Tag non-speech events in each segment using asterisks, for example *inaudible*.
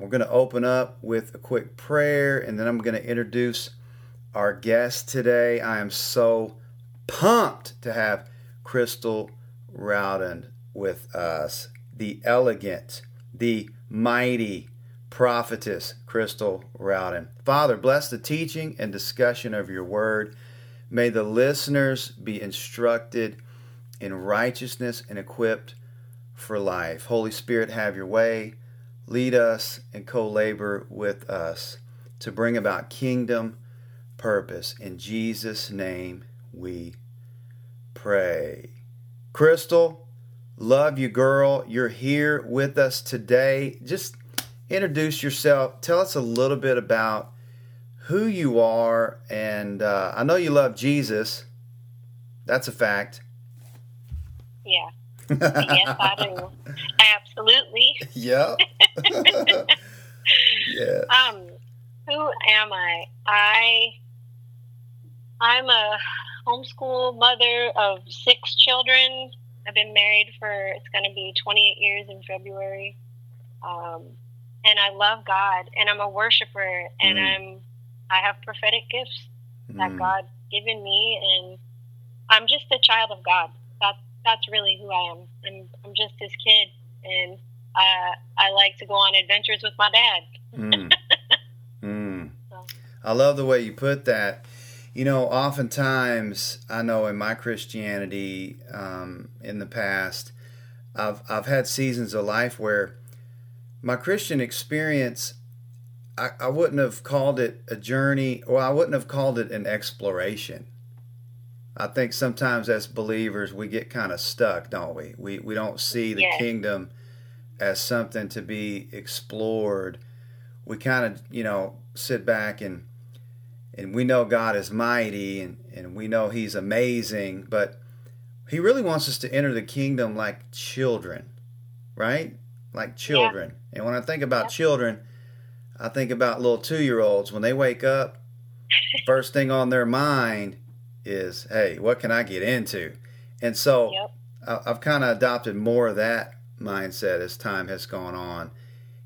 we're going to open up with a quick prayer, and then I'm going to introduce our guest today. I am so pumped to have Crystal Rowden with us, the elegant, the mighty prophetess Crystal Rowden. Father, bless the teaching and discussion of your word. May the listeners be instructed in righteousness and equipped for life. Holy Spirit, have your way. Lead us and co labor with us to bring about kingdom purpose. In Jesus' name we pray. Crystal, love you, girl. You're here with us today. Just introduce yourself. Tell us a little bit about who you are. And uh, I know you love Jesus. That's a fact. Yeah. yes, I do. *laughs* Absolutely. Yeah. Yeah. *laughs* Um, who am I? I I'm a homeschool mother of six children. I've been married for it's going to be 28 years in February. Um, and I love God, and I'm a worshiper, and mm. I'm I have prophetic gifts mm. that God given me, and I'm just a child of God. That's that's really who I am. I'm I'm just his kid, and I I like to go on adventures with my dad. mm. *laughs* Mm. So. I love the way you put that. You know, oftentimes I know in my Christianity um, in the past, I've I've had seasons of life where my Christian experience, I, I wouldn't have called it a journey, or I wouldn't have called it an exploration. I think sometimes as believers we get kind of stuck, don't we? We we don't see the kingdom as something to be explored. We kind of, you know, sit back and and we know God is mighty and, and we know he's amazing, but he really wants us to enter the kingdom like children, right? Like children. Yeah. And when I think about yeah. children, I think about little two year olds. When they wake up, *laughs* first thing on their mind is, hey, what can I get into? And so yep. I've kind of adopted more of that mindset as time has gone on.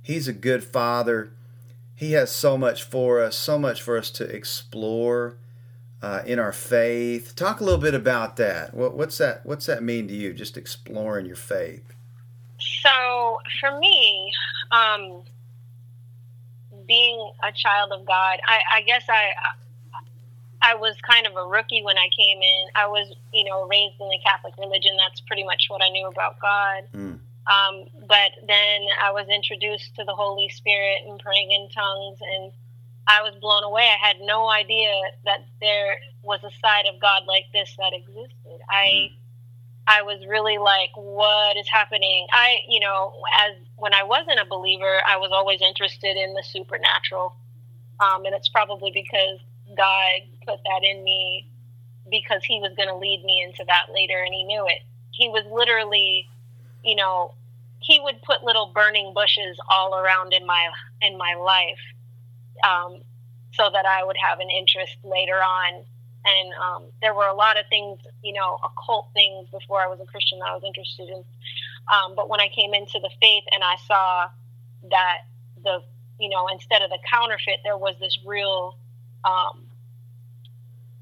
He's a good father. He has so much for us, so much for us to explore uh, in our faith. Talk a little bit about that. What, what's that? What's that mean to you? Just exploring your faith. So for me, um, being a child of God, I, I guess I I was kind of a rookie when I came in. I was, you know, raised in the Catholic religion. That's pretty much what I knew about God. Mm. Um, but then I was introduced to the Holy Spirit and praying in tongues, and I was blown away. I had no idea that there was a side of God like this that existed. I mm. I was really like, what is happening? I, you know, as when I wasn't a believer, I was always interested in the supernatural. Um, and it's probably because God put that in me because he was going to lead me into that later and he knew it. He was literally, you know, he would put little burning bushes all around in my in my life um, so that I would have an interest later on and um, there were a lot of things, you know, occult things before I was a Christian that I was interested in. Um, but when I came into the faith and I saw that the, you know, instead of the counterfeit, there was this real um,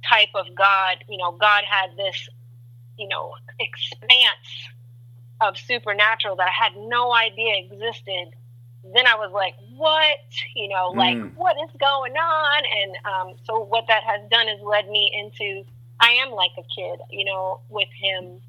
type of God. You know, God had this, you know, expanse of supernatural that I had no idea existed then I was like, what? You know, like, mm. what is going on? And um, so what that has done is led me into, I am like a kid, you know, with him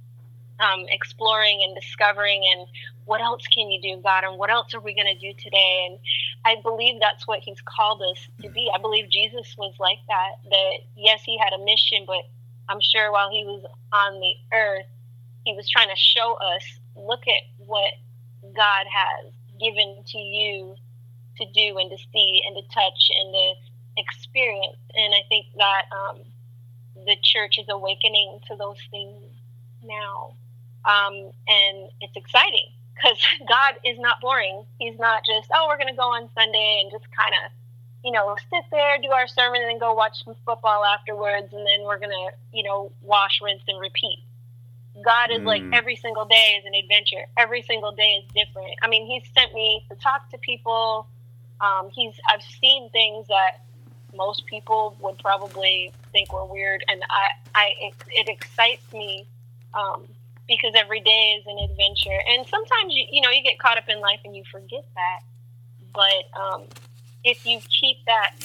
um, exploring and discovering and what else can you do, God? And what else are we going to do today? And I believe that's what he's called us to be. I believe Jesus was like that, that yes, he had a mission, but I'm sure while he was on the earth, he was trying to show us, look at what God has given to you to do and to see and to touch and to experience. And I think that um, the church is awakening to those things now. Um, and it's exciting because *laughs* God is not boring. He's not just, oh, we're going to go on Sunday and just kind of, you know, sit there, do our sermon, and then go watch some football afterwards, and then we're going to, you know, wash, rinse, and repeat. God is mm. like every single day is an adventure. Every single day is different. I mean, He sent me to talk to people Um, he's I've seen things that most people would probably think were weird, and I, I it, it excites me um, because every day is an adventure. And sometimes you you know you get caught up in life and you forget that. But um, if you keep that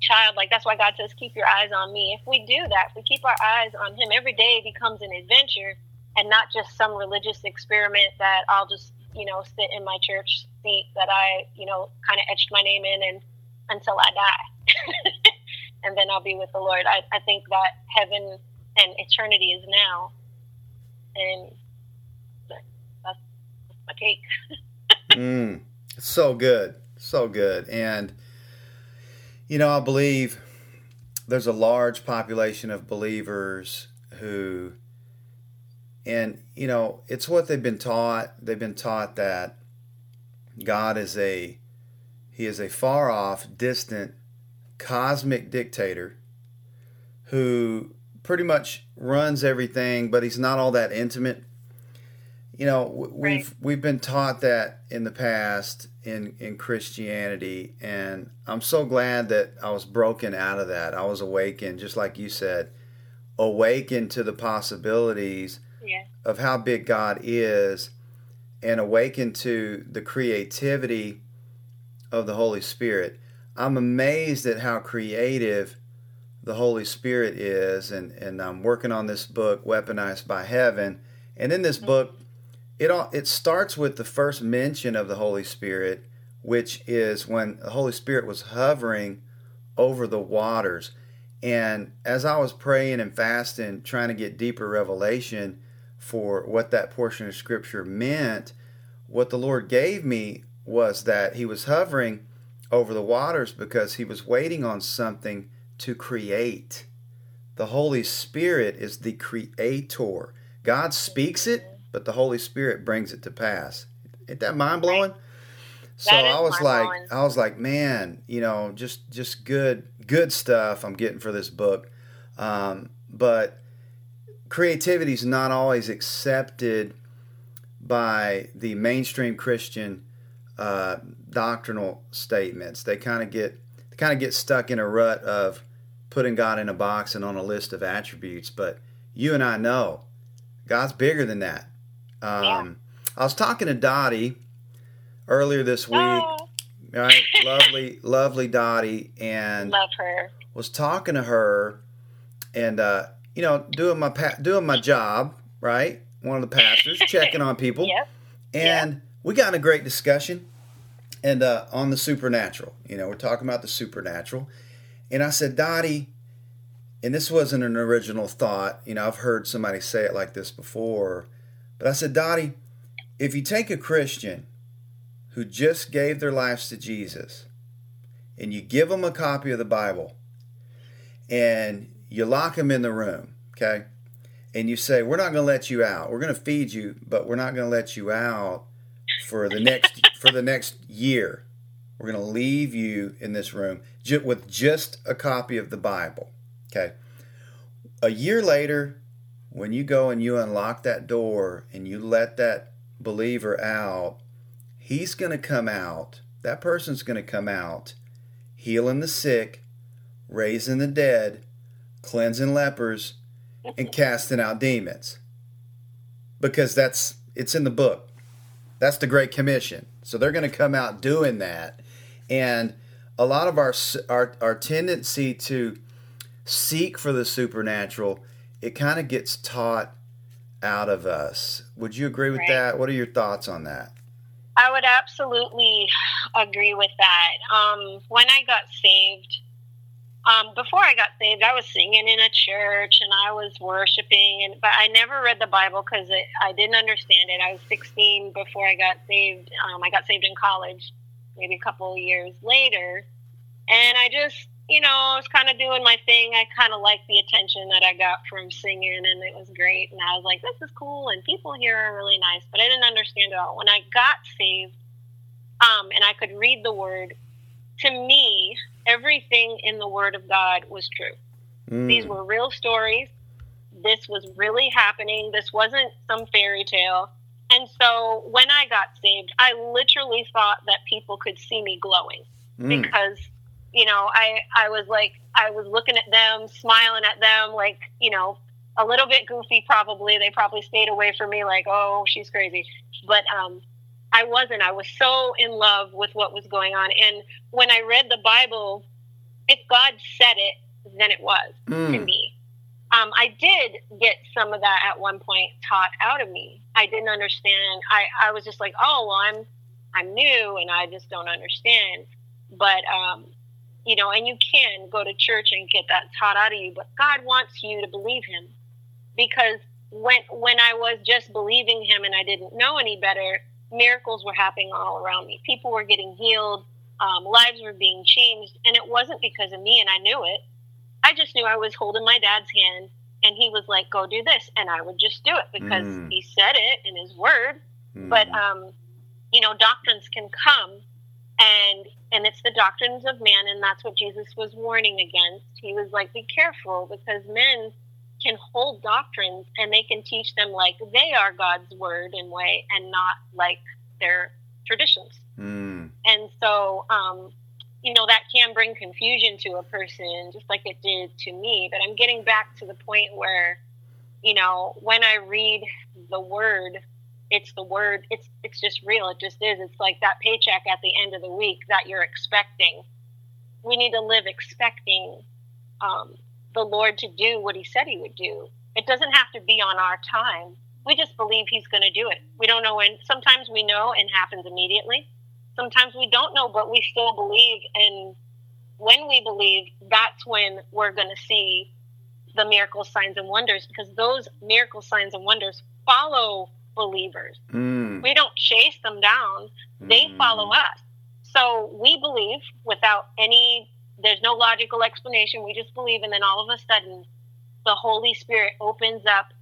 child, like that's why God says, keep your eyes on me. If we do that, if we keep our eyes on Him, every day becomes an adventure and not just some religious experiment that I'll just you know sit in my church seat that I you know kind of etched my name in and until I die. *laughs* and then I'll be with the Lord. I, I think that heaven and eternity is now. And that's, my take. *laughs* mm, so good. So good. And, you know, I believe there's a large population of believers who, and, you know, it's what they've been taught. They've been taught that God is a, he is a far off, distant, cosmic dictator who pretty much runs everything, but he's not all that intimate. You know, we've right. we've been taught that in the past in in Christianity, and I'm so glad that I was broken out of that. I was awakened, just like you said, awakened to the possibilities yeah. of how big God is, and awakened to the creativity of the Holy Spirit. I'm amazed at how creative the Holy Spirit is, and, and I'm working on this book, Weaponized by Heaven. And in this mm-hmm. book, it all it starts with the first mention of the Holy Spirit, which is when the Holy Spirit was hovering over the waters. And as I was praying and fasting, trying to get deeper revelation for what that portion of scripture meant, what the Lord gave me was that He was hovering over the waters because he was waiting on something to create. The Holy Spirit is the creator. God speaks it, but the Holy Spirit brings it to pass. Isn't that mind blowing? So I was like, I was like, man, you know, just just good good stuff I'm getting for this book. Um, but creativity is not always accepted by the mainstream Christian uh, doctrinal statements. They kind of get they kind of get stuck in a rut of putting God in a box and on a list of attributes. But you and I know God's bigger than that. Um, yeah. I was talking to Dottie earlier this week. Oh. Right, *laughs* lovely, lovely Dottie, and love her. Was talking to her, and uh, you know, doing my pa- doing my job, right? One of the pastors, *laughs* checking on people, yep. and yep. we got in a great discussion and uh, on the supernatural. You know, we're talking about the supernatural. And I said, Dottie, and this wasn't an original thought. You know, I've heard somebody say it like this before. But I said, Dottie, if you take a Christian who just gave their lives to Jesus and you give them a copy of the Bible and you lock them in the room, okay? And you say, We're not going to let you out. We're going to feed you, but we're not going to let you out for the next for the next year. We're going to leave you in this room with just a copy of the Bible. Okay. A year later, when you go and you unlock that door and you let that believer out, he's going to come out. That person's going to come out healing the sick, raising the dead, cleansing lepers, and casting out demons. Because that's it's in the book. That's the Great Commission. So they're going to come out doing that. And a lot of our, our, our tendency to seek for the supernatural, it kind of gets taught out of us. Would you agree with right. that? What are your thoughts on that? I would absolutely agree with that. Um, when I got saved, um, before I got saved, I was singing in a church and I was worshiping, and but I never read the Bible because I didn't understand it. I was 16 before I got saved. Um, I got saved in college, maybe a couple years later, and I just, you know, I was kind of doing my thing. I kind of liked the attention that I got from singing, and it was great. And I was like, this is cool, and people here are really nice, but I didn't understand it all. When I got saved, um, and I could read the Word, to me, everything in the Word of God was true. Mm. These were real stories. This was really happening. This wasn't some fairy tale. And so when I got saved, I literally thought that people could see me glowing. mm. because you know I I was like I was looking at them, smiling at them, like you know a little bit goofy probably. They probably stayed away from me like oh she's crazy, but um I wasn't. I was so in love with what was going on, and when I read the Bible, if God said it, then it was mm. to me. Um, I did get some of that at one point taught out of me. I didn't understand. I, I was just like, oh, well, I'm I'm new and I just don't understand. But um, you know, and you can go to church and get that taught out of you. But God wants you to believe Him because when when I was just believing Him and I didn't know any better, miracles were happening all around me. People were getting healed. Um, lives were being changed, and it wasn't because of me, and I knew it I just knew I was holding my dad's hand and he was like, go do this. And I would just do it because mm. he said it in his word. Mm. But, um, you know, doctrines can come and, and it's the doctrines of man. And that's what Jesus was warning against. He was like, be careful because men can hold doctrines and they can teach them like they are God's word and way and not like their traditions. Mm. And so, um, you know that can bring confusion to a person just like it did to me but i'm getting back to the point where you know when i read the word it's the word it's it's just real it just is it's like that paycheck at the end of the week that you're expecting. We need to live expecting um, the lord to do what he said he would do. It doesn't have to be on our time. We just believe he's going to do it. We don't know when sometimes we know and happens immediately. Sometimes we don't know, but we still believe. And when we believe, that's when we're going to see the miracle signs and wonders because those miracle signs and wonders follow believers. Mm. We don't chase them down, they mm. follow us. So we believe without any, there's no logical explanation. We just believe. And then all of a sudden, the Holy Spirit opens up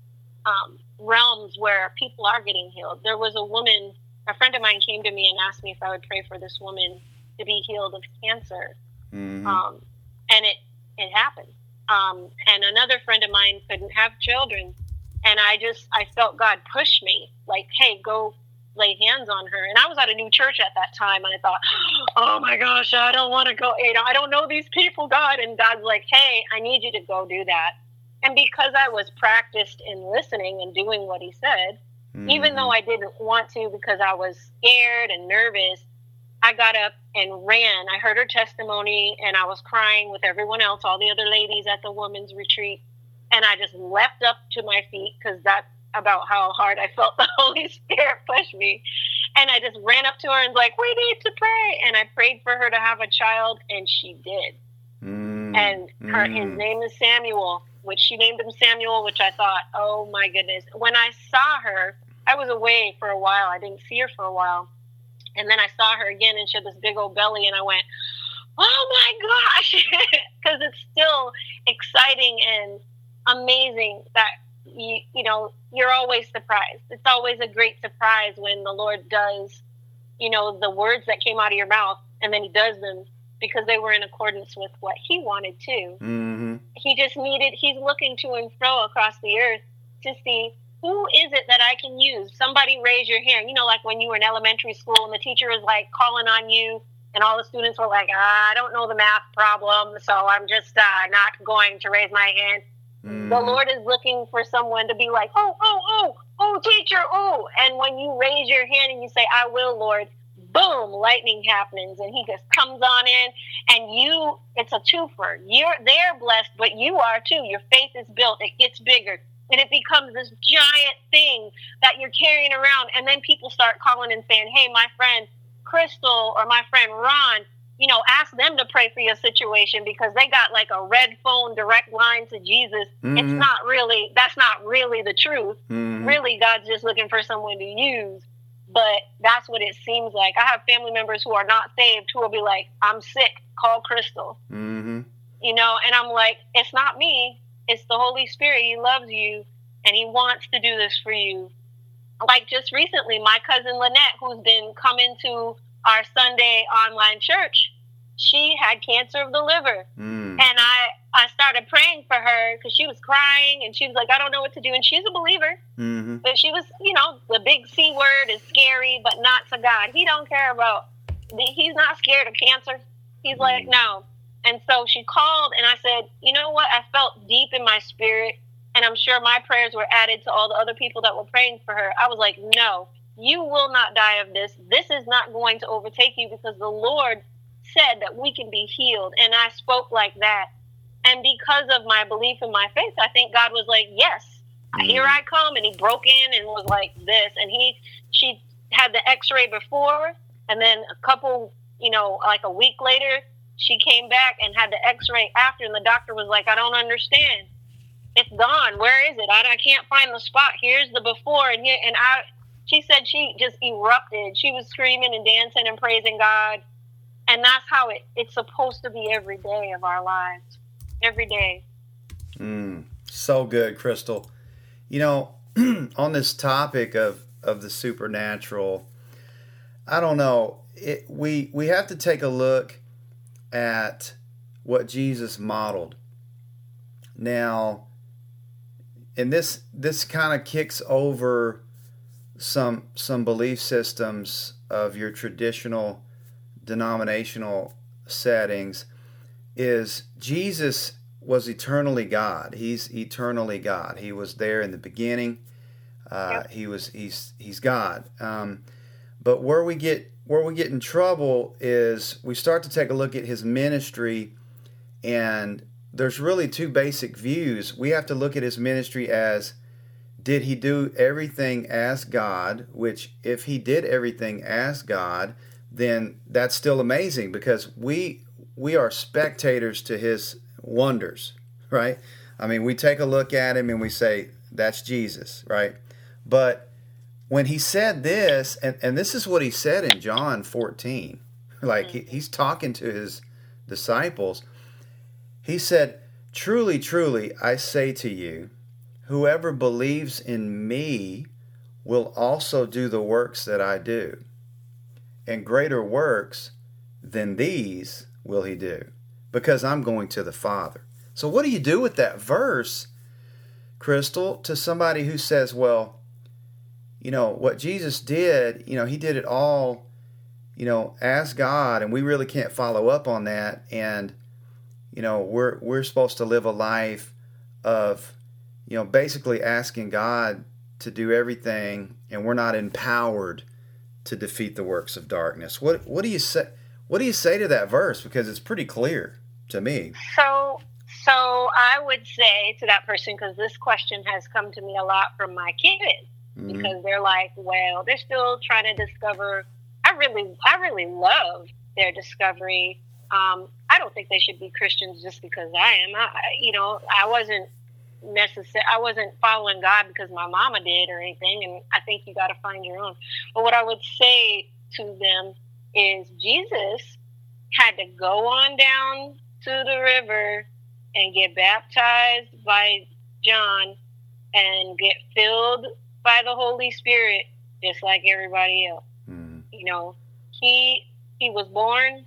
um, realms where people are getting healed. There was a woman a friend of mine came to me and asked me if I would pray for this woman to be healed of cancer. Mm-hmm. Um, and it, it happened. Um, and another friend of mine couldn't have children. And I just, I felt God push me like, hey, go lay hands on her. And I was at a new church at that time. And I thought, oh my gosh, I don't want to go. You know, I don't know these people, God. And God's like, hey, I need you to go do that. And because I was practiced in listening and doing what he said, Mm-hmm. Even though I didn't want to because I was scared and nervous, I got up and ran. I heard her testimony and I was crying with everyone else, all the other ladies at the women's retreat. And I just leapt up to my feet because that's about how hard I felt *laughs* the Holy Spirit push me. And I just ran up to her and was like, we need to pray. And I prayed for her to have a child, and she did. Mm, and her, mm. his name is Samuel, which she named him Samuel, which I thought, oh my goodness. When I saw her, I was away for a while. I didn't see her for a while. And then I saw her again and she had this big old belly and I went, oh my gosh, *laughs* because it's still exciting and amazing that you, you know, you're always surprised. It's always a great surprise when the Lord does, you know, the words that came out of your mouth and then he does them because they were in accordance with what he wanted to. Mm-hmm. He just needed, he's looking to and fro across the earth to see who is it that I can use? Somebody raise your hand. You know, like when you were in elementary school and the teacher was like calling on you, and all the students were like, ah, I don't know the math problem, so I'm just uh, not going to raise my hand. Mm. The Lord is looking for someone to be like, oh, oh, oh, oh, teacher, oh. And when you raise your hand and you say, I will, Lord, boom, lightning happens and he just comes on in and you, it's a twofer. You're, they're blessed, but you are too. Your faith is built. It gets bigger and it becomes this giant thing that you're carrying around and then people start calling and saying hey my friend crystal or my friend ron you know ask them to pray for your situation because they got like a red phone direct line to jesus mm-hmm. it's not really that's not really the truth mm-hmm. really god's just looking for someone to use but that's what it seems like i have family members who are not saved who will be like i'm sick call crystal mm-hmm. you know and i'm like it's not me it's the Holy Spirit. He loves you and He wants to do this for you. Like just recently, my cousin Lynette, who's been coming to our Sunday online church, she had cancer of the liver. Mm. And I, I started praying for her because she was crying and she was like, I don't know what to do. And she's a believer. Mm-hmm. But she was, you know, the big C word is scary, but not to God. He don't care about, he's not scared of cancer. He's like, no. And so she called and I said, you know what? I felt deep in my spirit. And I'm sure my prayers were added to all the other people that were praying for her. I was like, no, you will not die of this. This is not going to overtake you because the Lord said that we can be healed. And I spoke like that. And because of my belief in my faith, I think God was like, yes, mm. here I come. And he broke in and was like this. And he, she had the x ray before. And then a couple, you know, like a week later, she came back and had the x ray after. And the doctor was like, I don't understand. It's gone. Where is it? I, I can't find the spot. Here's the before. And here, and I, she said she just erupted. She was screaming and dancing and praising God. And that's how it, it's supposed to be every day of our lives. Every day. Mm, so good, Crystal. You know, *clears throat* on this topic of, of the supernatural, I don't know. It, we we have to take a look at what Jesus modeled. Now, and this this kind of kicks over some some belief systems of your traditional denominational settings is Jesus was eternally God. He's eternally God. He was there in the beginning. Uh, yep. He was he's he's God. Um, but where we get where we get in trouble is we start to take a look at his ministry, and there's really two basic views. We have to look at his ministry as did he do everything as God? Which, if he did everything as God, then that's still amazing because we we are spectators to his wonders, right? I mean, we take a look at him and we say that's Jesus, right? But when he said this, and, and this is what he said in John 14, like he, he's talking to his disciples. He said, Truly, truly, I say to you, Whoever believes in me will also do the works that I do, and greater works than these will he do, because I'm going to the Father. So, what do you do with that verse, Crystal, to somebody who says, well, you know, what Jesus did, you know, he did it all, you know, as God, and we really can't follow up on that. And, you know, we're, we're supposed to live a life of you know, basically asking God to do everything, and we're not empowered to defeat the works of darkness. What what do you say? What do you say to that verse? Because it's pretty clear to me. So, so I would say to that person because this question has come to me a lot from my kids mm-hmm. because they're like, well, they're still trying to discover. I really, I really love their discovery. Um, I don't think they should be Christians just because I am. I, you know, I wasn't necessary. I wasn't following God because my mama did or anything, and I think you got to find your own. But what I would say to them is Jesus had to go on down to the river and get baptized by John and get filled by the Holy Spirit just like everybody else. Mm. You know, he he was born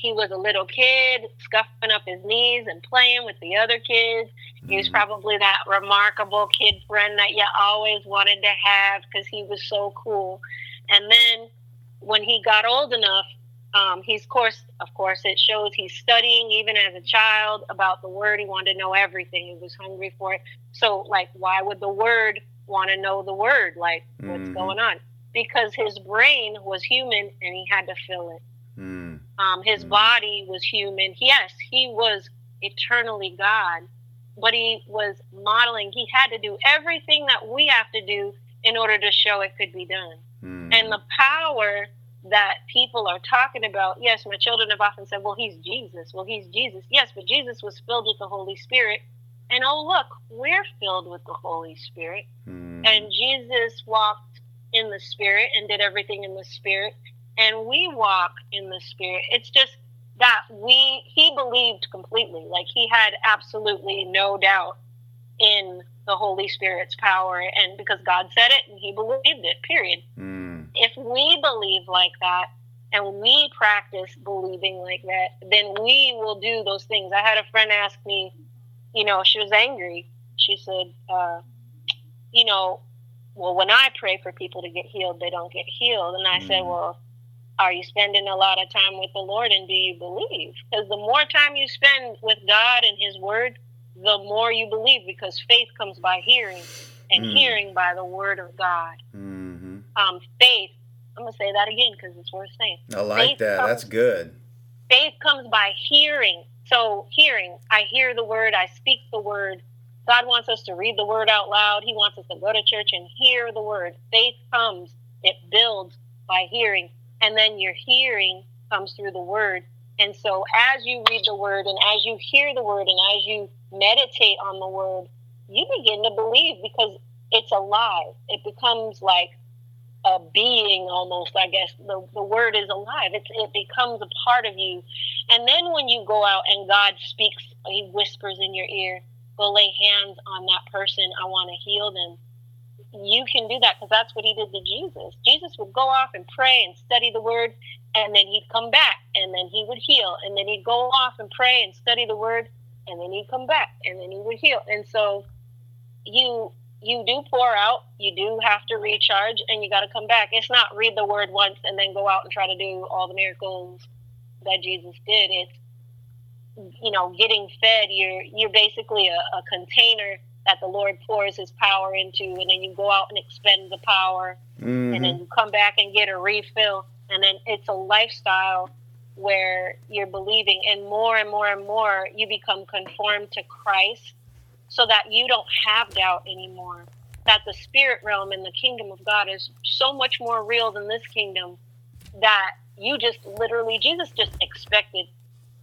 he was a little kid scuffing up his knees and playing with the other kids. He was mm-hmm. probably that remarkable kid friend that you always wanted to have because he was so cool. And then when he got old enough, um, he's course, of course, it shows he's studying even as a child about the word. He wanted to know everything. He was hungry for it. So, like, why would the word want to know the word? Like, what's mm-hmm. going on? Because his brain was human and he had to fill it. Mm. Um, his mm. body was human. Yes, he was eternally God, but he was modeling. He had to do everything that we have to do in order to show it could be done. Mm. And the power that people are talking about, yes, my children have often said, well, he's Jesus. Well, he's Jesus. Yes, but Jesus was filled with the Holy Spirit. And oh, look, we're filled with the Holy Spirit. Mm. And Jesus walked in the Spirit and did everything in the Spirit and we walk in the spirit. It's just that we he believed completely, like he had absolutely no doubt in the Holy Spirit's power, and because God said it and he believed it. Period. Mm. If we believe like that and we practice believing like that, then we will do those things. I had a friend ask me, you know, she was angry. She said, uh, you know, well, when I pray for people to get healed, they don't get healed. And I mm. said, well, are you spending a lot of time with the Lord and do you believe? Because the more time you spend with God and His Word, the more you believe because faith comes by hearing and mm. hearing by the Word of God. Mm-hmm. Um, faith, I'm going to say that again because it's worth saying. I like faith that. Comes, That's good. Faith comes by hearing. So, hearing, I hear the Word, I speak the Word. God wants us to read the Word out loud. He wants us to go to church and hear the Word. Faith comes, it builds by hearing and then your hearing comes through the word. And so as you read the word and as you hear the word and as you meditate on the word, you begin to believe because it's alive. It becomes like a being almost, I guess. The, the word is alive. It's, it becomes a part of you. And then when you go out and God speaks, He whispers in your ear, go lay hands on that person. I want to heal them you can do that because that's what he did to Jesus. Jesus would go off and pray and study the word, and then he'd come back, and then he would heal, and then he'd go off and pray and study the word, and then he'd come back, and then he would heal. And so you you do pour out, you do have to recharge, and you got to come back. It's not read the word once and then go out and try to do all the miracles that Jesus did. It's you know getting fed. You're you're basically a, a container that the Lord pours his power into, and then you go out and expend the power, mm-hmm. and then you come back and get a refill. And then it's a lifestyle where you're believing, and more and more and more you become conformed to Christ so that you don't have doubt anymore. That the spirit realm in the kingdom of God is so much more real than this kingdom that you just literally, Jesus just expected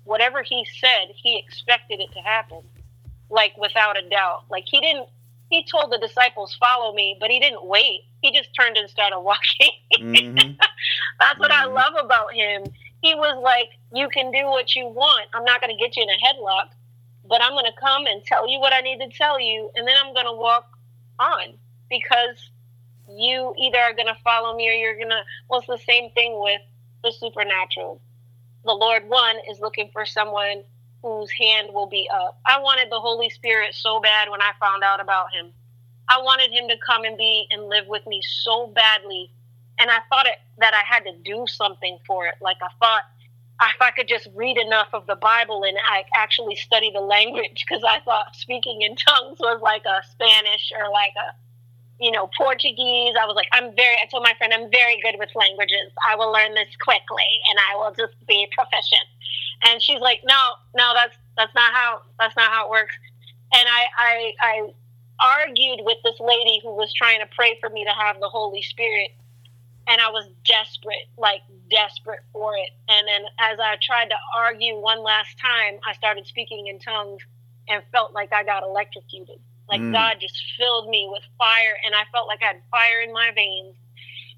whatever he said, he expected it to happen like without a doubt. Like he didn't he told the disciples, follow me, but he didn't wait. He just turned and started walking. Mm-hmm. *laughs* That's what mm-hmm. I love about him. He was like, you can do what you want. I'm not going to get you in a headlock, but I'm going to come and tell you what I need to tell you. And then I'm going to walk on because you either are going to follow me or you're going to, well, it's the same thing with the supernatural. The Lord, one, is looking for someone whose hand will be up. I wanted the Holy Spirit so bad when I found out about him. I wanted him to come and be and live with me so badly. And I thought it, that I had to do something for it. Like I thought if I could just read enough of the Bible and I actually study the language, because I thought speaking in tongues was like a Spanish or like a, you know, Portuguese. I was like, I'm very, I told my friend, I'm very good with languages. I will learn this quickly and I will just be proficient. And she's like, no, no, that's that's not how that's not how it works. And I I, I argued with this lady who was trying to pray for me to have the Holy Spirit, and I was desperate, like desperate for it. And then as I tried to argue one last time, I started speaking in tongues and felt like I got electrocuted. Like mm. God just filled me with fire, and I felt like I had fire in my veins.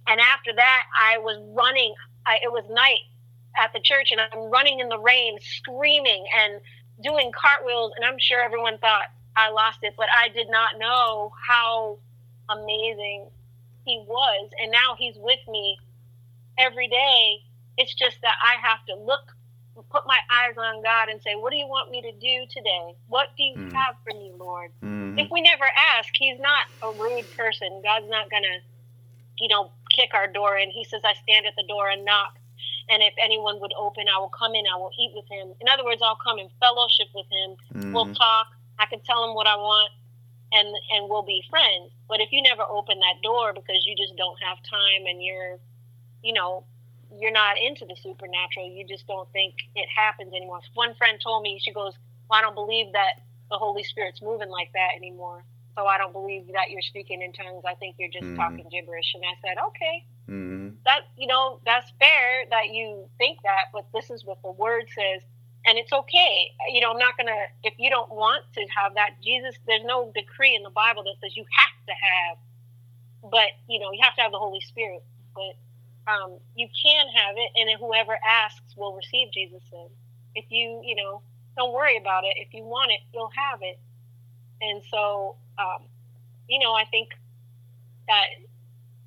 And after that, I was running. I, it was night, at the church and I'm running in the rain, screaming and doing cartwheels. And I'm sure everyone thought I lost it, but I did not know how amazing he was. And now he's with me every day. It's just that I have to look, put my eyes on God and say, What do you want me to do today? What do you mm. have for me, Lord? Mm-hmm. If we never ask, he's not a rude person. God's not going to, you know, kick our door in. He says, I stand at the door and knock and if anyone would open, I will come in, I will eat with him. In other words, I'll come and fellowship with him. Mm-hmm. We'll talk. I can tell him what I want, and and we'll be friends. But if you never open that door because you just don't have time and you're, you know, you're not into the supernatural, you just don't think it happens anymore. One friend told me, she goes, well, I don't believe that the Holy Spirit's moving like that anymore. So I don't believe that you're speaking in tongues. I think you're just mm-hmm. talking gibberish. And I said, okay, mm-hmm. that you know that's fair that you think that, but this is what the word says, and it's okay. You know, I'm not gonna if you don't want to have that. Jesus, there's no decree in the Bible that says you have to have, but you know you have to have the Holy Spirit. But um, you can have it, and whoever asks will receive Jesus. In. If you you know don't worry about it. If you want it, you'll have it. And so, um, you know, I think that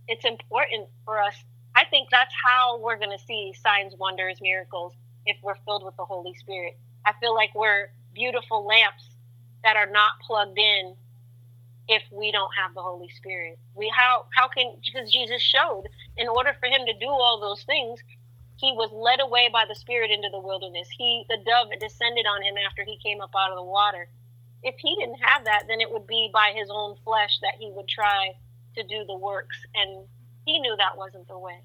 it's important for us. I think that's how we're going to see signs, wonders, miracles if we're filled with the Holy Spirit. I feel like we're beautiful lamps that are not plugged in if we don't have the Holy Spirit. We how how can because Jesus showed in order for him to do all those things, he was led away by the Spirit into the wilderness. He, the dove descended on him after he came up out of the water. If he didn't have that, then it would be by his own flesh that he would try to do the works. And he knew that wasn't the way.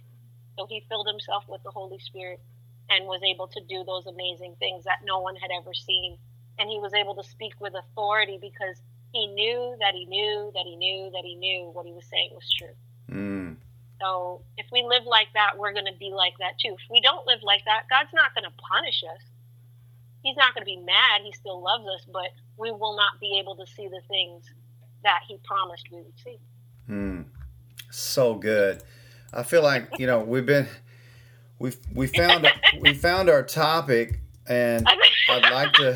So he filled himself with the Holy Spirit and was able to do those amazing things that no one had ever seen. And he was able to speak with authority because he knew that he knew that he knew that he knew what he was saying was true. Mm. So if we live like that, we're going to be like that too. If we don't live like that, God's not going to punish us. He's not going to be mad. He still loves us, but we will not be able to see the things that He promised we would see. Hmm. So good. I feel like you know we've been we we found we found our topic, and *laughs* I'd like to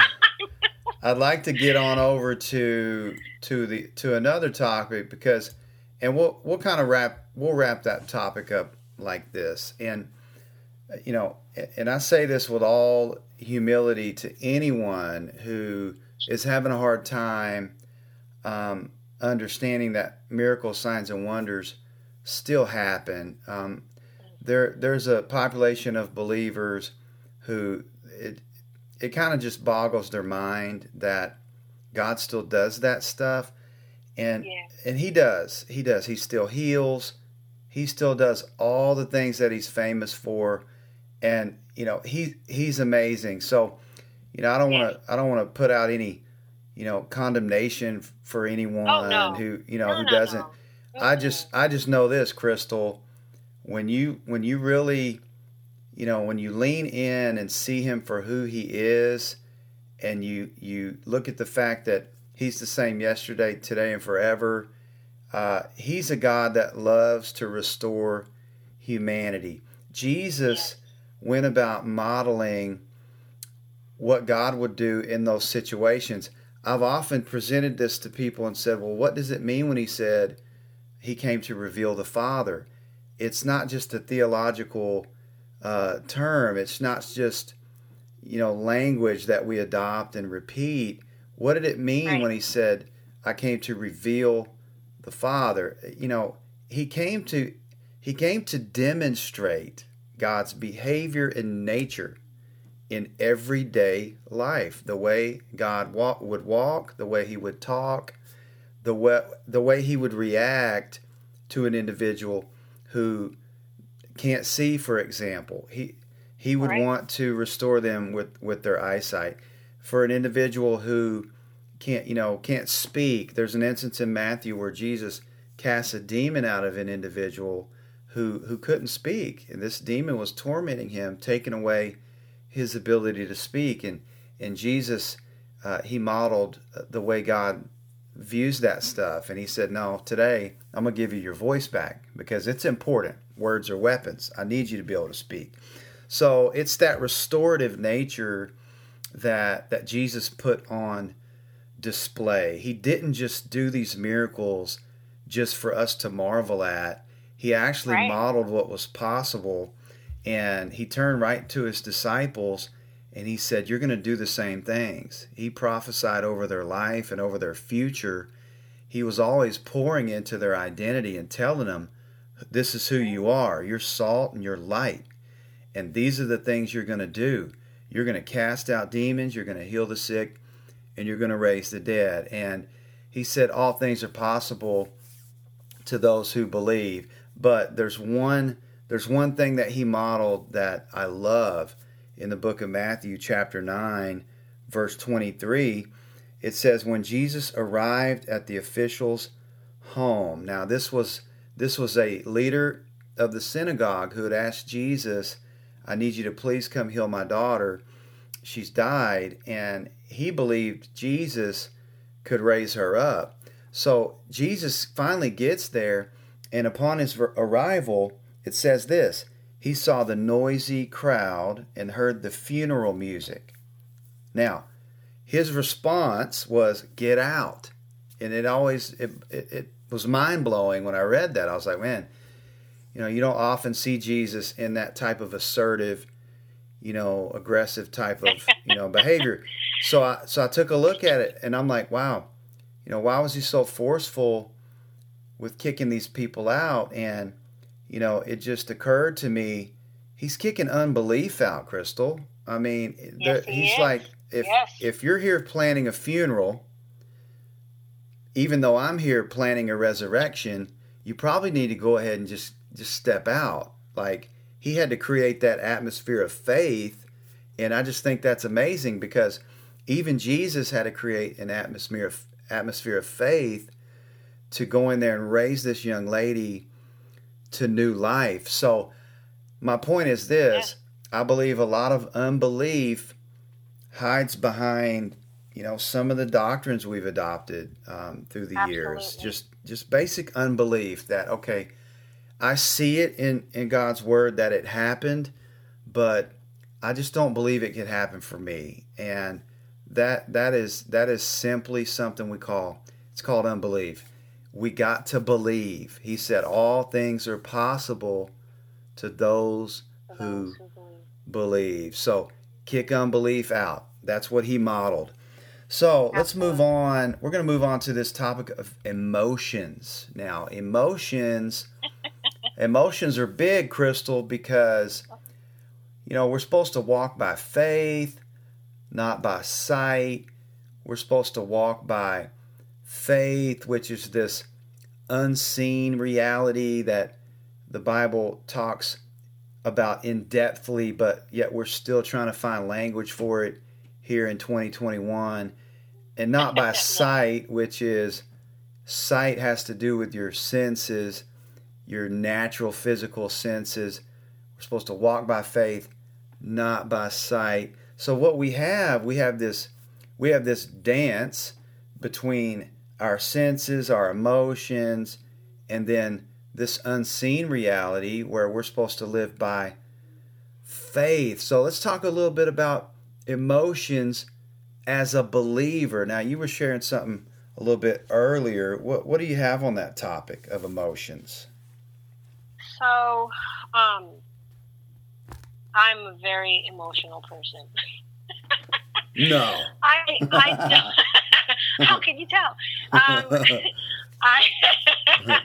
I'd like to get on over to to the to another topic because and we'll we'll kind of wrap we'll wrap that topic up like this. And you know and I say this with all humility to anyone who is having a hard time um, understanding that miracles signs and wonders still happen. Um, there there's a population of believers who it it kind of just boggles their mind that God still does that stuff and yeah. and he does. He does. He still heals. He still does all the things that he's famous for, and you know he he's amazing. So, you know, I don't want to I don't want to put out any, you know, condemnation for oh, anyone oh, no. who you know no, who no, doesn't. I just I just know this, Crystal. When you when you really, you know, when you lean in and see him for who he is, and you you look at the fact that He's the same yesterday, today, and forever. Uh, he's a God that loves to restore humanity. Jesus went about modeling what God would do in those situations. I've often presented this to people and said, well, what does it mean when he said he came to reveal the Father? It's not just a theological uh, term, it's not just you know language that we adopt and repeat what did it mean right. when he said, I came to reveal the Father? You know, he came to he came to demonstrate God's behavior and nature in everyday life. The way God walk, would walk, the way he would talk, the way, the way he would react to an individual who can't see, for example. He he would right. want to restore them with, with their eyesight for an individual who can't you know can't speak there's an instance in matthew where jesus casts a demon out of an individual who who couldn't speak and this demon was tormenting him taking away his ability to speak and and jesus uh, he modeled the way god views that stuff and he said no today i'm going to give you your voice back because it's important words are weapons i need you to be able to speak so it's that restorative nature that that Jesus put on display. He didn't just do these miracles just for us to marvel at. He actually right. modeled what was possible and he turned right to his disciples and he said, You're going to do the same things. He prophesied over their life and over their future. He was always pouring into their identity and telling them, This is who you are. You're salt and you're light. And these are the things you're going to do. You're going to cast out demons, you're going to heal the sick, and you're going to raise the dead. And he said all things are possible to those who believe. But there's one there's one thing that he modeled that I love in the book of Matthew chapter 9 verse 23. It says when Jesus arrived at the official's home. Now this was this was a leader of the synagogue who had asked Jesus I need you to please come heal my daughter. She's died. And he believed Jesus could raise her up. So Jesus finally gets there, and upon his arrival, it says this He saw the noisy crowd and heard the funeral music. Now, his response was, Get out. And it always, it, it, it was mind blowing when I read that. I was like, man, you know, you don't often see Jesus in that type of assertive, you know, aggressive type of, you know, behavior. So I so I took a look at it and I'm like, wow, you know, why was he so forceful with kicking these people out? And, you know, it just occurred to me he's kicking unbelief out, Crystal. I mean, yes, he he's is. like if yes. if you're here planning a funeral, even though I'm here planning a resurrection, you probably need to go ahead and just just step out. Like he had to create that atmosphere of faith, and I just think that's amazing because even Jesus had to create an atmosphere of atmosphere of faith to go in there and raise this young lady to new life. So my point is this, I believe a lot of unbelief hides behind you know some of the doctrines we've adopted um, through the Absolutely. years just just basic unbelief that okay i see it in in god's word that it happened but i just don't believe it could happen for me and that that is that is simply something we call it's called unbelief we got to believe he said all things are possible to those who those who believe. believe. So kick unbelief out. That's what he modeled. So let's move on. We're going to move on to this topic of emotions. Now, emotions, *laughs* emotions are big, Crystal, because you know we're supposed to walk by faith, not by sight. We're supposed to walk by faith, which is this unseen reality that the Bible talks about in depthly, but yet we're still trying to find language for it here in 2021. And not by *laughs* sight, which is sight has to do with your senses, your natural physical senses. We're supposed to walk by faith, not by sight. So what we have, we have this we have this dance between our senses, our emotions, and then this unseen reality where we're supposed to live by faith. So let's talk a little bit about emotions as a believer. Now, you were sharing something a little bit earlier. What what do you have on that topic of emotions? So, um, I'm a very emotional person. No. *laughs* I, I don't. *laughs* How can you tell? Um, *laughs* I, *laughs*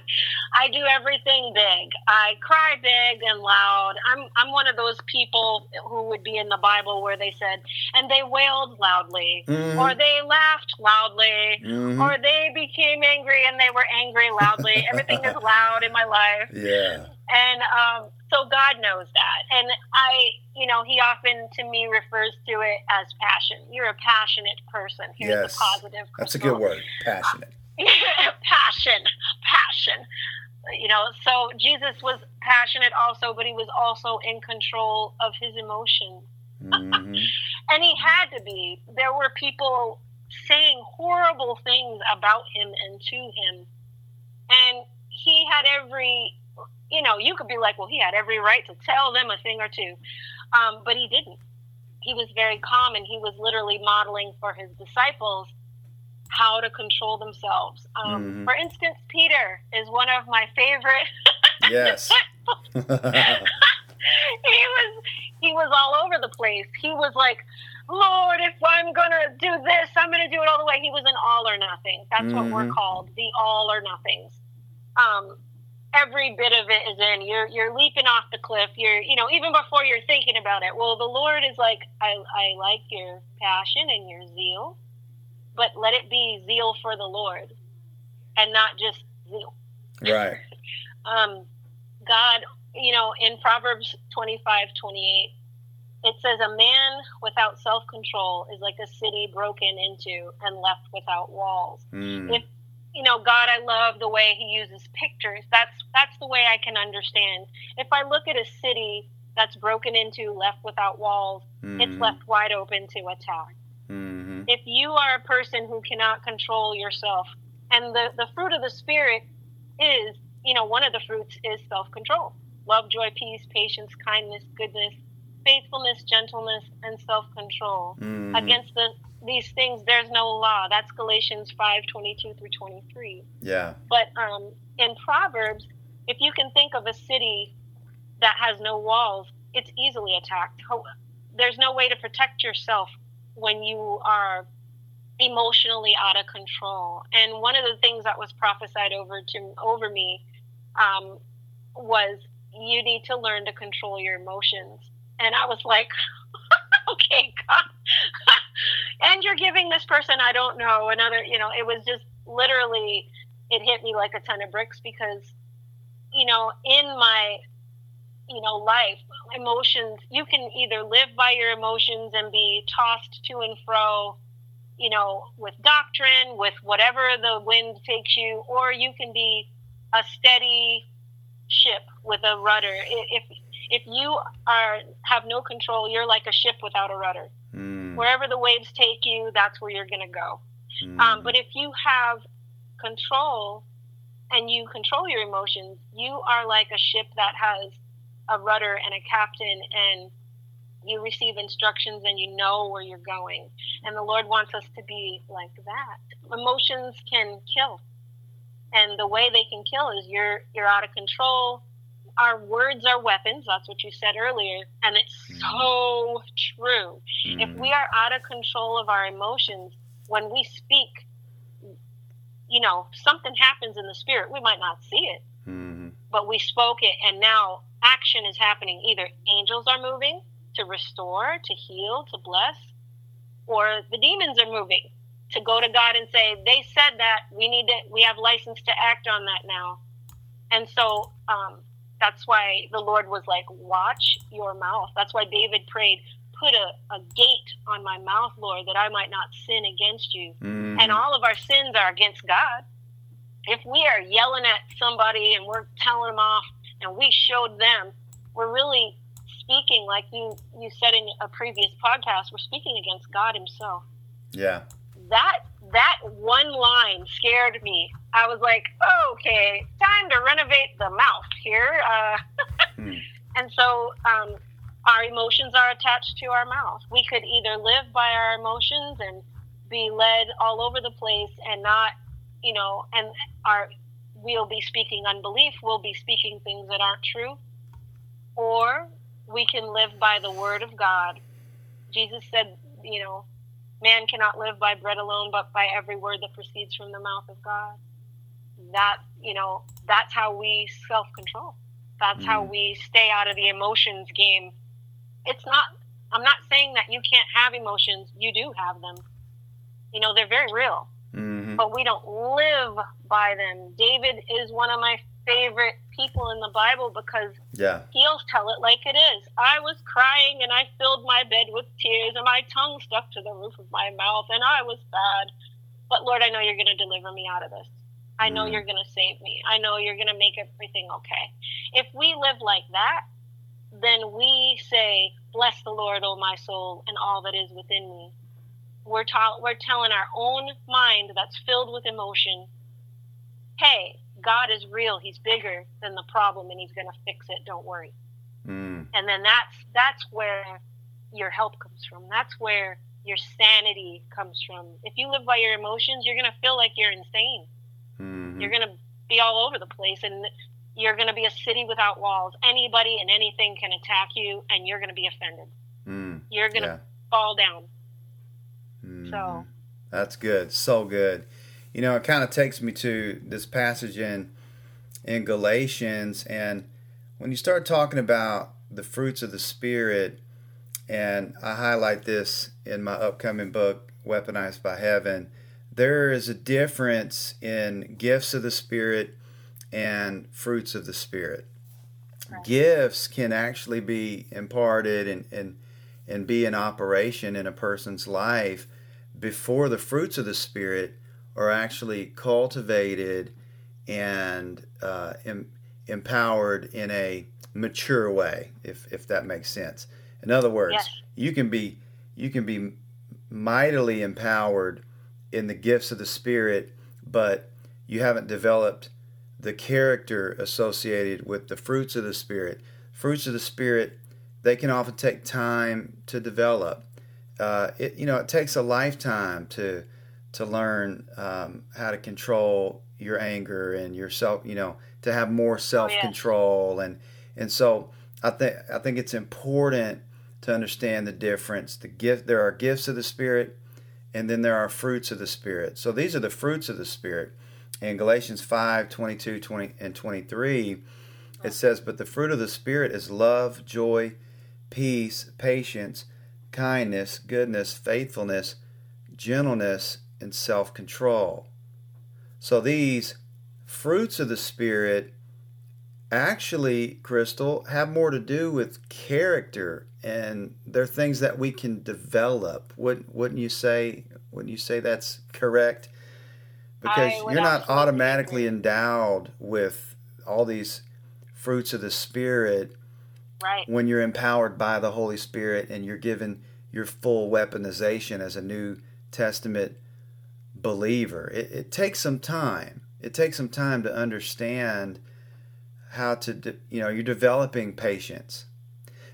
I do everything big. I cry big and loud. I'm, I'm one of those people who would be in the Bible where they said, and they wailed loudly, Mhm. or they laughed loudly, Mhm. or they became angry and they were angry loudly. Everything is *laughs* loud in my life. Yeah. And um, so God knows that. And I, you know, He often to me refers to it as passion. You're a passionate person. Here's Yes. the positive. That's a good word. Passionate. *laughs* passion, passion. You know, so Jesus was passionate also, but he was also in control of his emotions. Mhm. *laughs* And he had to be. There were people saying horrible things about him and to him. And he had every, you know, you could be like, well, he had every right to tell them a thing or two. Um, but he didn't. He was very calm and he was literally modeling for his disciples how to control themselves. Um, Mhm. For instance, Peter is one of my favorite *laughs* Yes. *laughs* he was he was all over the place. He was like, Lord, if I'm gonna do this, I'm gonna do it all the way. He was an all or nothing. That's what we're Mhm. called, the all or nothings. Um, every bit of it is in. You're you're leaping off the cliff. You're you know even before you're thinking about it. Well, the Lord is like, I I like your passion and your zeal, but let it be zeal for the Lord, and not just zeal right. *laughs* um, God, you know, in Proverbs 25, 28, it says, A man without self control is like a city broken into and left without walls. Mm. If, you know, God, I love the way he uses pictures. That's, that's the way I can understand. If I look at a city that's broken into, left without walls, it's Mhm. left wide open to attack Mhm. if you are a person who cannot control yourself and the, the fruit of the spirit is you know one of the fruits is self-control love joy peace patience kindness goodness faithfulness gentleness and self-control Mhm. against the, these things there's no law that's galatians 5 22 through 23 Yeah. but um, in proverbs if you can think of a city that has no walls it's easily attacked there's no way to protect yourself when you are emotionally out of control. And one of the things that was prophesied over to over me um, was, you need to learn to control your emotions. And I was like, *laughs* okay, God. *laughs* and you're giving this person I don't know another, you know, it was just literally, it hit me like a ton of bricks because, you know, in my, you know, life, emotions, you can either live by your emotions and be tossed to and fro, you know, with doctrine, with whatever the wind takes you, or you can be a steady ship with a rudder. If if you are have no control, you're like a ship without a rudder. Mm. Wherever the waves take you, that's where you're going to go. Mm. Um, but if you have control and you control your emotions, you are like a ship that has a rudder and a captain, and you receive instructions and you know where you're going. And the Lord wants us to be like that. Emotions can kill. And the way they can kill is you're you're out of control our words are weapons. That's what you said earlier. And it's mm. so true. Mm. If we are out of control of our emotions, when we speak, you know, something happens in the spirit. We might not see it, mm. but we spoke it, and now action is happening. Either angels are moving to restore, to heal, to bless, or the demons are moving to go to God and say, they said that we need to, we have license to act on that now. And so, um, that's why the Lord was like, watch your mouth. That's why David prayed, put a, a gate on my mouth, Lord, that I might not sin against you. Mm-hmm. And all of our sins are against God. If we are yelling at somebody and we're telling them off and we showed them, we're really speaking, like you, you said in a previous podcast, we're speaking against God Himself. Yeah. That that one line scared me. I was like, okay, time to renovate the mouth here. Uh, *laughs* mm. And so um, our emotions are attached to our mouth. We could either live by our emotions and be led all over the place and not, you know, and our we'll be speaking unbelief, we'll be speaking things that aren't true, or we can live by the word of God. Jesus said, you know, man cannot live by bread alone, but by every word that proceeds from the mouth of God. That, you know, that's how we self control. That's mm. how we stay out of the emotions game. It's not, I'm not saying that you can't have emotions. You do have them. You know, they're very real, mm-hmm. but we don't live by them. David is one of my favorite people in the Bible because yeah. he'll tell it like it is. I was crying and I filled my bed with tears and my tongue stuck to the roof of my mouth and I was sad. But Lord, I know you're going to deliver me out of this. I know mm. you're going to save me. I know you're going to make everything okay. If we live like that, then we say, Bless the Lord, O my soul, and all that is within me. We're, ta- we're telling our own mind that's filled with emotion, Hey, God is real. He's bigger than the problem, and He's going to fix it. Don't worry. Mm. And then that's that's where your help comes from. That's where your sanity comes from. If you live by your emotions, you're going to feel like you're insane. Mm-hmm. You're going to be all over the place, and you're going to be a city without walls. Anybody and anything can attack you, and you're going to be offended. Mm. You're going to yeah. fall down. Mm-hmm. So that's good. So good you know, it kind of takes me to this passage in in Galatians, and when you start talking about the fruits of the Spirit, and I highlight this in my upcoming book, Weaponized by Heaven, there is a difference in gifts of the Spirit and fruits of the Spirit. Right. Gifts can actually be imparted and, and, and be in operation in a person's life before the fruits of the Spirit are actually cultivated and uh, em- empowered in a mature way, if if that makes sense. In other words, yes. you can be you can be mightily empowered in the gifts of the Spirit, but you haven't developed the character associated with the fruits of the Spirit. Fruits of the Spirit, they can often take time to develop. Uh, it you know it takes a lifetime to to learn um, how to control your anger and yourself, you know, to have more self control oh, yeah. and and so I think I think it's important to understand the difference. The gift there are gifts of the spirit and then there are fruits of the spirit. So these are the fruits of the spirit. In Galatians 5, 22, 20 and 23, it says, But the fruit of the Spirit is love, joy, peace, patience, kindness, goodness, faithfulness, gentleness, and self control. So these fruits of the Spirit actually, Crystal, have more to do with character and they're things that we can develop. Wouldn't wouldn't you say wouldn't you say that's correct? Because you're not automatically agree. endowed with all these fruits of the spirit right. when you're empowered by the Holy Spirit and you're given your full weaponization as a New Testament believer. It, it takes some time. It takes some time to understand how to, de- you know, you're developing patience.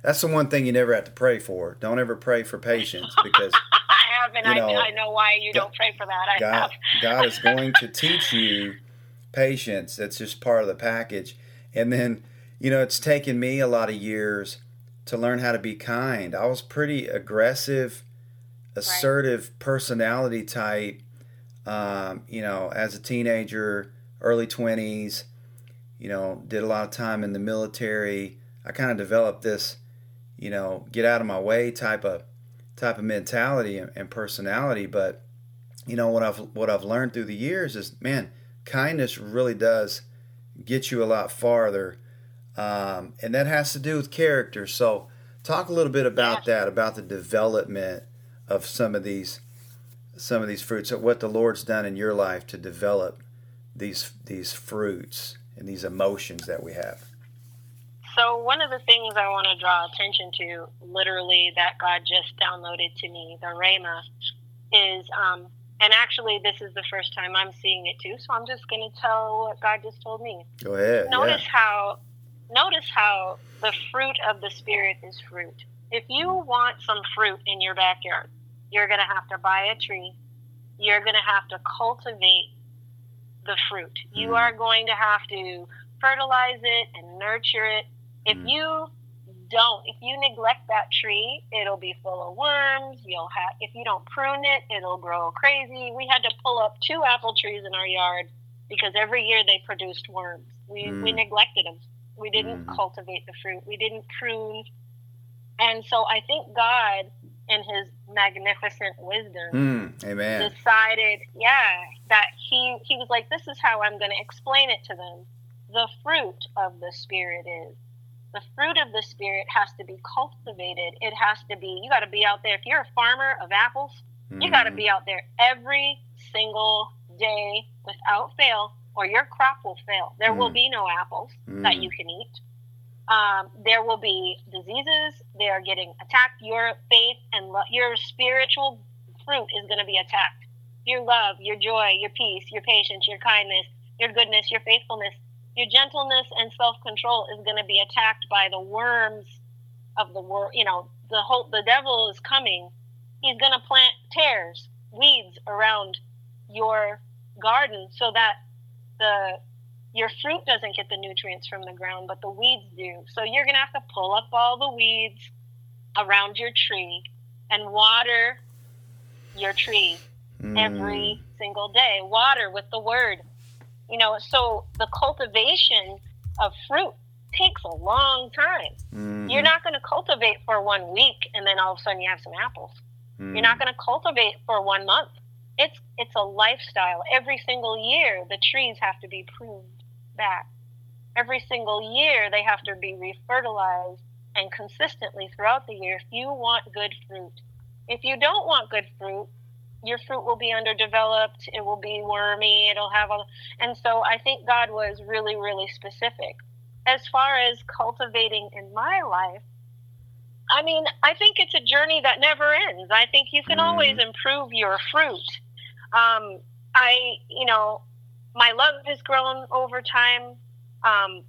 That's the one thing you never have to pray for. Don't ever pray for patience because *laughs* I have, and you know, I, I, know why you God, don't pray for that. I God, have. God is going to *laughs* teach you patience. That's just part of the package. And then, you know, it's taken me a lot of years to learn how to be kind. I was pretty aggressive, assertive right. personality type. Um, you know, as a teenager, early twenties, you know, did a lot of time in the military. I kind of developed this, you know, get out of my way type of type of mentality and, and personality. But you know what I've what I've learned through the years is, man, kindness really does get you a lot farther, um, and that has to do with character. So, talk a little bit about that, about the development of some of these some of these fruits, what the Lord's done in your life to develop these these fruits and these emotions that we have? So, one of the things I want to draw attention to, literally, that God just downloaded to me, the Rhema, is, um, and actually, this is the first time I'm seeing it too, so I'm just going to tell what God just told me. Go ahead. Notice yeah. how, notice how the fruit of the Spirit is fruit. If you want some fruit in your backyard, you're going to have to buy a tree. You're going to have to cultivate the fruit. You mm. are going to have to fertilize it and nurture it. If mm. you don't, if you neglect that tree, it'll be full of worms. You'll have, if you don't prune it, it'll grow crazy. We had to pull up two apple trees in our yard because every year they produced worms. We, mm. we neglected them. We didn't mm. cultivate the fruit. We didn't prune. And so I think God in his magnificent wisdom mm, amen. decided yeah that he he was like this is how i'm going to explain it to them the fruit of the spirit is the fruit of the spirit has to be cultivated it has to be you got to be out there if you're a farmer of apples mm. you got to be out there every single day without fail or your crop will fail there mm. will be no apples that mm. you can eat um, there will be diseases. They are getting attacked. Your faith and lo- your spiritual fruit is going to be attacked. Your love, your joy, your peace, your patience, your kindness, your goodness, your faithfulness, your gentleness and self control is going to be attacked by the worms of the world. You know, the whole the devil is coming. He's going to plant tares, weeds around your garden so that the your fruit doesn't get the nutrients from the ground, but the weeds do. So you're going to have to pull up all the weeds around your tree and water your tree mm. every single day. Water with the word. You know, so the cultivation of fruit takes a long time. Mm-hmm. You're not going to cultivate for one week and then all of a sudden you have some apples. Mm. You're not going to cultivate for one month. It's it's a lifestyle. Every single year the trees have to be pruned back. Every single year, they have to be refertilized and consistently throughout the year if you want good fruit. If you don't want good fruit, your fruit will be underdeveloped, it will be wormy, it'll have a. And so I think God was really, really specific. As far as cultivating in my life, I mean, I think it's a journey that never ends. I think you can mm-hmm. always improve your fruit. Um, I, you know, my love has grown over time. Um,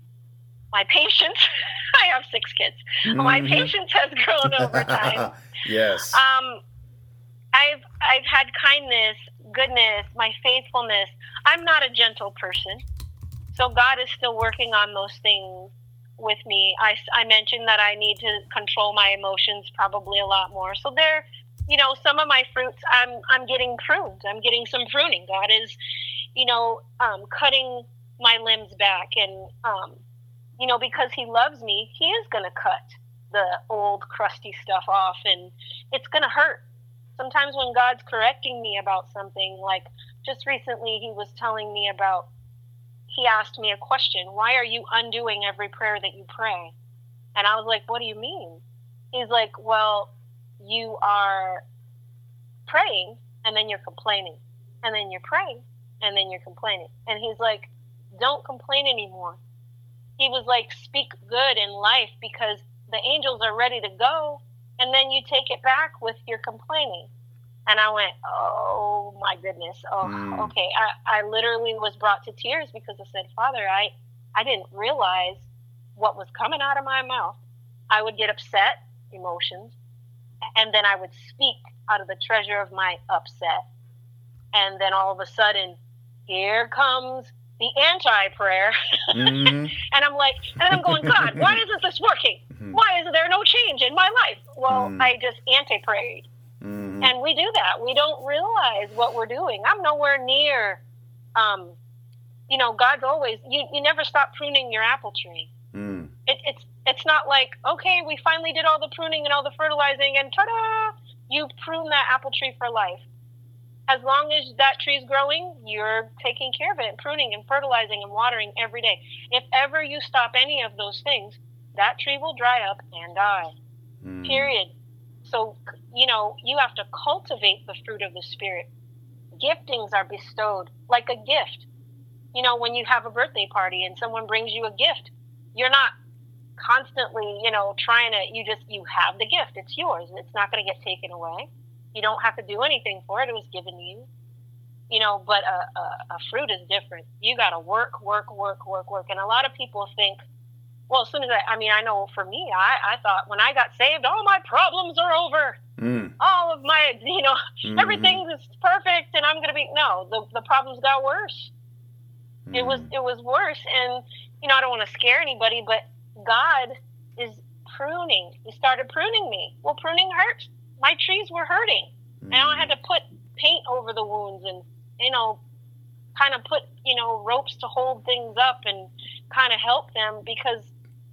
my patience, *laughs* I have six kids. Mm-hmm. My patience has grown over time. *laughs* yes. Um, I've I've had kindness, goodness, my faithfulness. I'm not a gentle person, so God is still working on those things with me. I, I mentioned that I need to control my emotions probably a lot more. So there, you know, some of my fruits I'm I'm getting pruned. I'm getting some pruning. God is you know, um, cutting my limbs back and, um, you know, because he loves me, he is going to cut the old crusty stuff off and it's going to hurt. Sometimes when God's correcting me about something, like just recently he was telling me about, he asked me a question, why are you undoing every prayer that you pray? And I was like, what do you mean? He's like, well, you are praying and then you're complaining and then you're praying and then you're complaining. And he's like, don't complain anymore. He was like, speak good in life because the angels are ready to go. And then you take it back with your complaining. And I went, oh my goodness. Oh, mm. okay. I, I literally was brought to tears because I said, Father, I, I didn't realize what was coming out of my mouth. I would get upset, emotions, and then I would speak out of the treasure of my upset. And then all of a sudden, here comes the anti prayer. Mm-hmm. *laughs* and I'm like, and I'm going, God, why isn't this working? *laughs* Mm-hmm. Why is there no change in my life? Well, mm-hmm. I just anti prayed. Mm-hmm. And we do that. We don't realize what we're doing. I'm nowhere near, um, you know, God's always, you, you never stop pruning your apple tree. Mm. It, it's, it's not like, okay, we finally did all the pruning and all the fertilizing and ta da, you prune that apple tree for life as long as that tree is growing, you're taking care of it, pruning and fertilizing and watering every day. If ever you stop any of those things, that tree will dry up and die. Mm. Period. So, you know, you have to cultivate the fruit of the Spirit. Giftings are bestowed like a gift. You know, when you have a birthday party and someone brings you a gift, you're not constantly, you know, trying to, you just, you have the gift. It's yours. It's not going to get taken away you don't have to do anything for it. It was given to you. You know, but a, a, a fruit is different. You got to work, work, work, work, work. And a lot of people think, well, as soon as I, I mean, I know for me, I, I thought when I got saved, all my problems are over. Mm. All of my, *laughs* you know, mm-hmm. everything is perfect, and I'm going to be no. The the problems got worse. Mm. It was mm. it was worse, and you know, I don't want to scare anybody, but God is pruning. He started pruning me. Well, pruning hurts my trees were hurting. Mm. And I had to put paint over the wounds and, you know, kind of put, you know, ropes to hold things up and kind of help them because,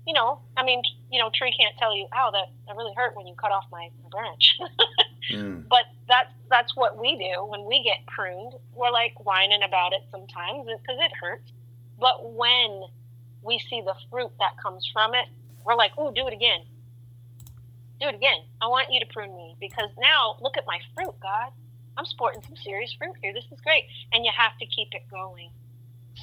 you know, I mean, you know, tree can't tell you, oh, that, that really hurt when you cut off my, my branch. *laughs* mm. But that's, that's what we do when we get pruned. We're like whining about it sometimes because it hurts. But when we see the fruit that comes from it, we're like, ooh, do it again do it again. I want you to prune me because now look at my fruit, God. I'm sporting some serious fruit here. This is great. And you have to keep it going.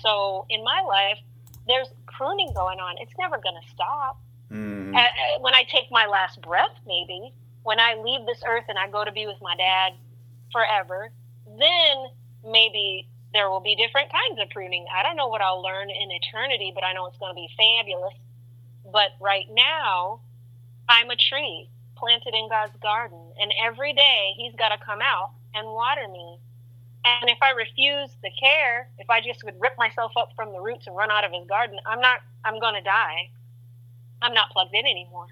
So in my life, there's pruning going on. It's never going to stop. Mm. When I take my last breath, maybe, when I leave this earth and I go to be with my dad forever, then maybe there will be different kinds of pruning. I don't know what I'll learn in eternity, but I know it's going to be fabulous. But right now, I'm a tree planted in God's garden, and every day He's got to come out and water me. And if I refuse the care, if I just would rip myself up from the roots and run out of His garden, I'm not. I'm going to die. I'm not plugged in anymore,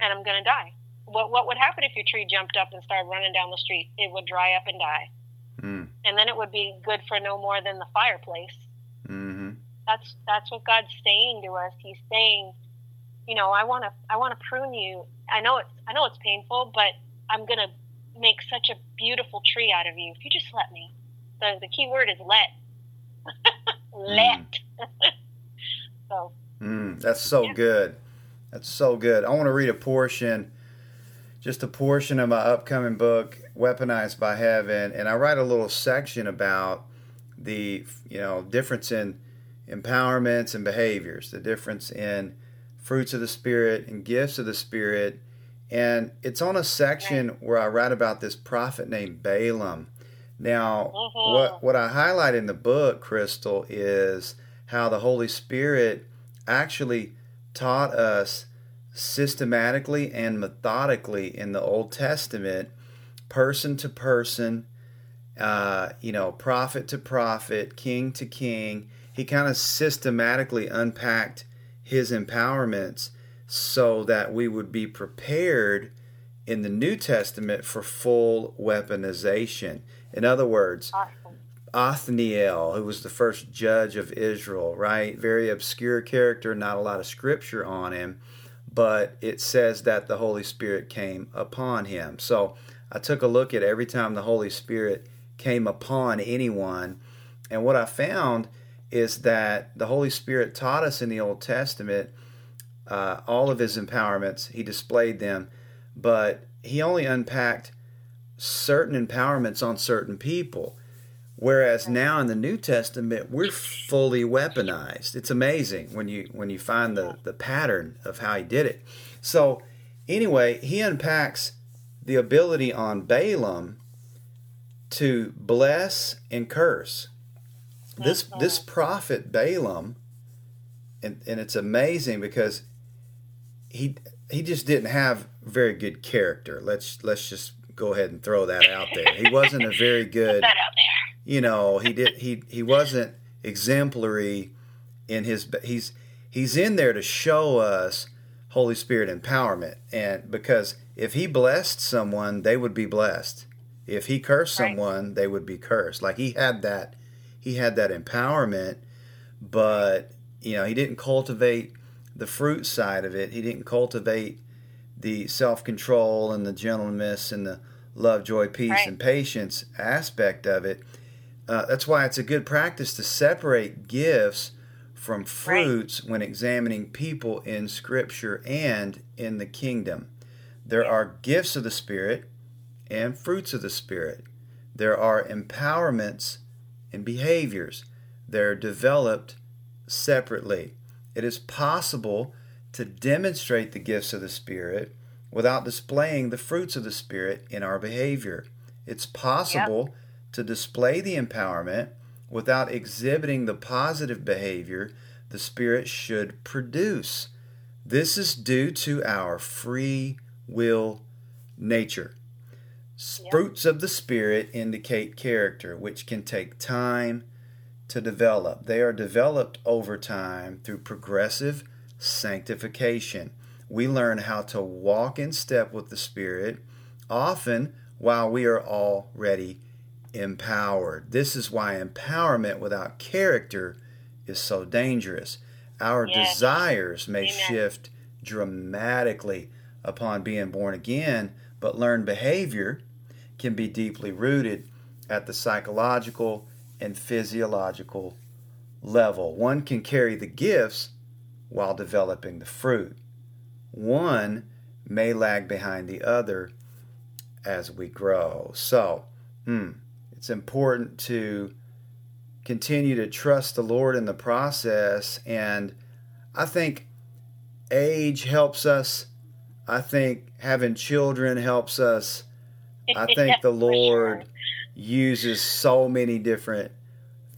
and I'm going to die. What What would happen if your tree jumped up and started running down the street? It would dry up and die, mm. and then it would be good for no more than the fireplace. Mm-hmm. That's That's what God's saying to us. He's saying you know, I want to, I want to prune you. I know it's, I know it's painful, but I'm going to make such a beautiful tree out of you if you just let me. The, the key word is let. *laughs* let. Mm. *laughs* so. Mm, that's so yeah. good. That's so good. I want to read a portion, just a portion of my upcoming book, Weaponized by Heaven, and I write a little section about the, you know, difference in empowerments and behaviors, the difference in fruits of the Spirit and gifts of the Spirit. And it's on a section where I write about this prophet named Balaam. Now, uh-huh. what, what I highlight in the book, Crystal, is how the Holy Spirit actually taught us systematically and methodically in the Old Testament, person to person, uh, you know, prophet to prophet, king to king. He kind of systematically unpacked his empowerments so that we would be prepared in the New Testament for full weaponization. In other words, awesome. Othniel, who was the first judge of Israel, right? Very obscure character, not a lot of scripture on him, but it says that the Holy Spirit came upon him. So I took a look at every time the Holy Spirit came upon anyone, and what I found is that the Holy Spirit taught us in the Old Testament uh, all of his empowerments, he displayed them, but he only unpacked certain empowerments on certain people. Whereas now in the New Testament, we're fully weaponized. It's amazing when you when you find the, the pattern of how he did it. So anyway, he unpacks the ability on Balaam to bless and curse. This this prophet Balaam, and, and it's amazing because he he just didn't have very good character. Let's let's just go ahead and throw that out there. He *laughs* wasn't a very good. You know, he did he he wasn't exemplary in his he's he's in there to show us Holy Spirit empowerment and because if he blessed someone, they would be blessed. If he cursed right. someone, they would be cursed. Like he had that he had that empowerment, but you know, he didn't cultivate the fruit side of it. He didn't cultivate the self control and the gentleness and the love, joy, peace, right. and patience aspect of it. Uh, that's why it's a good practice to separate gifts from fruits right. when examining people in Scripture and in the kingdom. There are gifts of the Spirit and fruits of the Spirit. There are empowerments and behaviors. They're developed separately. It is possible to demonstrate the gifts of the Spirit without displaying the fruits of the Spirit in our behavior. It's possible yep. to display the empowerment without exhibiting the positive behavior the Spirit should produce. This is due to our free will nature. Yep. Fruits of the Spirit indicate character, which can take time to develop. They are developed over time through progressive sanctification. We learn how to walk in step with the Spirit, often while we are already empowered. This is why empowerment without character is so dangerous. Our yes. desires may Amen. shift dramatically upon being born again, but learned behavior can be deeply rooted at the psychological and physiological level. One can carry the gifts while developing the fruit. One may lag behind the other as we grow. So, hmm, it's important to continue to trust the Lord in the process. And I think age helps us. I think having children helps us. I *laughs* think the Lord sure. uses so many different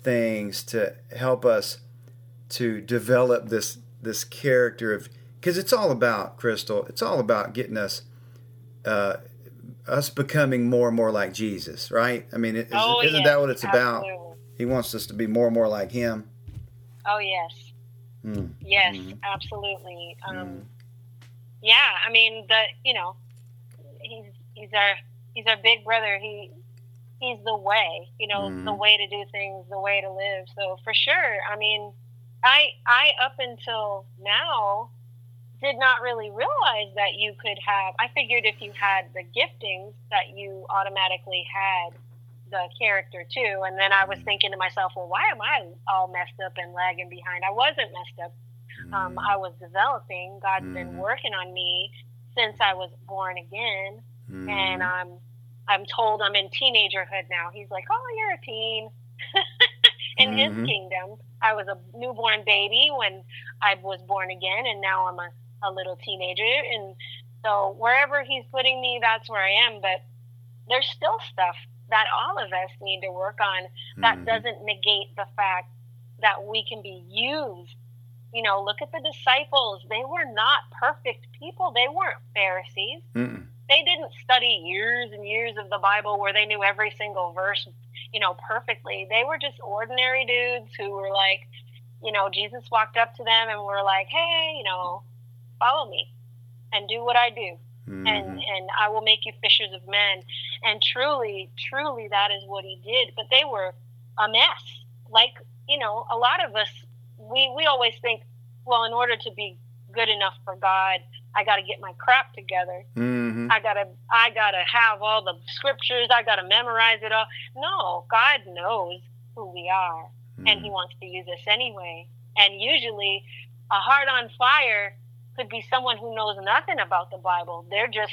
things to help us to develop this this character of because it's all about Crystal. It's all about getting us uh, us becoming more and more like Jesus, right? I mean, is, oh, isn't yes, that what it's absolutely. about? He wants us to be more and more like Him. Oh yes, mm. yes, mm. absolutely. Um, mm. Yeah, I mean, the you know, he's he's our he's our big brother. He he's the way, you know, the mm-hmm. way to do things, the way to live. So for sure, I mean, I I up until now did not really realize that you could have. I figured if you had the giftings, that you automatically had the character too. And then I was mm. thinking to myself, well, why am I all messed up and lagging behind? I wasn't messed up. Um, mm. I was developing. God's mm. been working on me since I was born again, mm. and I'm I'm told I'm in teenagerhood now. He's like, oh, you're a teen. *laughs* in mm-hmm. His kingdom, I was a newborn baby when I was born again, and now I'm a a little teenager. And so wherever he's putting me, that's where I am. But there's still stuff that all of us need to work on that mm-hmm. doesn't negate the fact that we can be used. You know, look at the disciples. They were not perfect people. They weren't Pharisees. Mm-mm. They didn't study years and years of the Bible where they knew every single verse, you know, perfectly. They were just ordinary dudes who were like, you know, Jesus walked up to them and were like, hey, you know, follow me and do what I do. Mm-hmm. And and I will make you fishers of men. And truly, truly that is what he did. But they were a mess. Like, you know, a lot of us, we, we always think, well, in order to be good enough for God, I got to get my crap together. Mm-hmm. I gotta, I gotta have all the scriptures. I gotta memorize it all. No, God knows who we are, mm-hmm. and He wants to use us anyway. And usually, a heart on fire could be someone who knows nothing about the Bible. They're just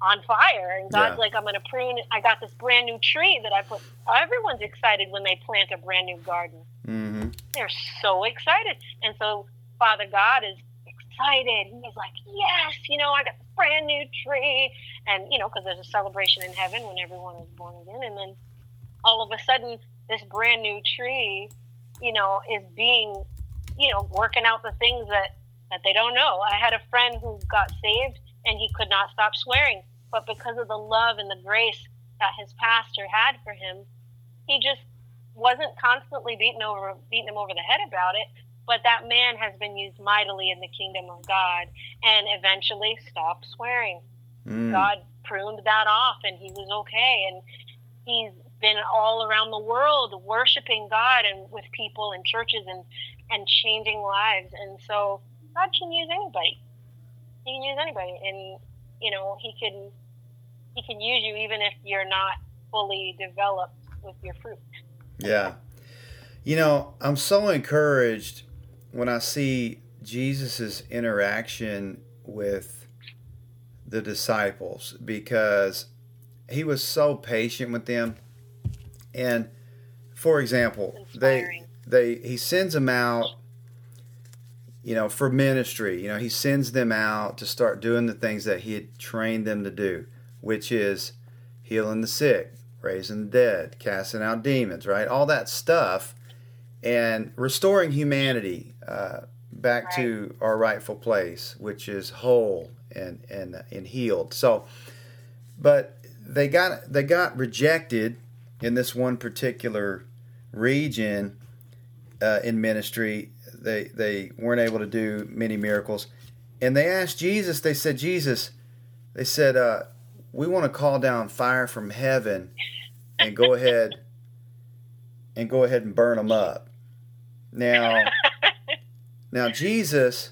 on fire. And God's yeah. like, I'm going to prune. I got this brand new tree that I put. Everyone's excited when they plant a brand new garden. Mm-hmm. They're so excited. And so Father God is excited. He's like, yes, you know, I got this brand new tree. And, you know, because there's a celebration in heaven when everyone is born again. And then all of a sudden, this brand new tree, you know, is being, you know, working out the things that, that they don't know. I had a friend who got saved and he could not stop swearing. But because of the love and the grace that his pastor had for him, he just wasn't constantly beating over beating him over the head about it. But that man has been used mightily in the kingdom of God and eventually stopped swearing. Mm. God pruned that off and he was okay. And he's been all around the world worshiping God and with people and churches and, and changing lives. And so God can use anybody. He can use anybody, and you know he can he can use you even if you're not fully developed with your fruit. Yeah, you know I'm so encouraged when I see Jesus's interaction with the disciples because he was so patient with them. And for example they they he sends them out you know, for ministry. You know, he sends them out to start doing the things that he had trained them to do, which is healing the sick, raising the dead, casting out demons, right? All that stuff, and restoring humanity uh, back right. to our rightful place, which is whole and and and healed. So, but they got they got rejected in this one particular region uh, in ministry they they weren't able to do many miracles, and they asked Jesus. They said, Jesus, they said, uh, we want to call down fire from heaven, and go ahead and go ahead and burn them up. Now, *laughs* now Jesus,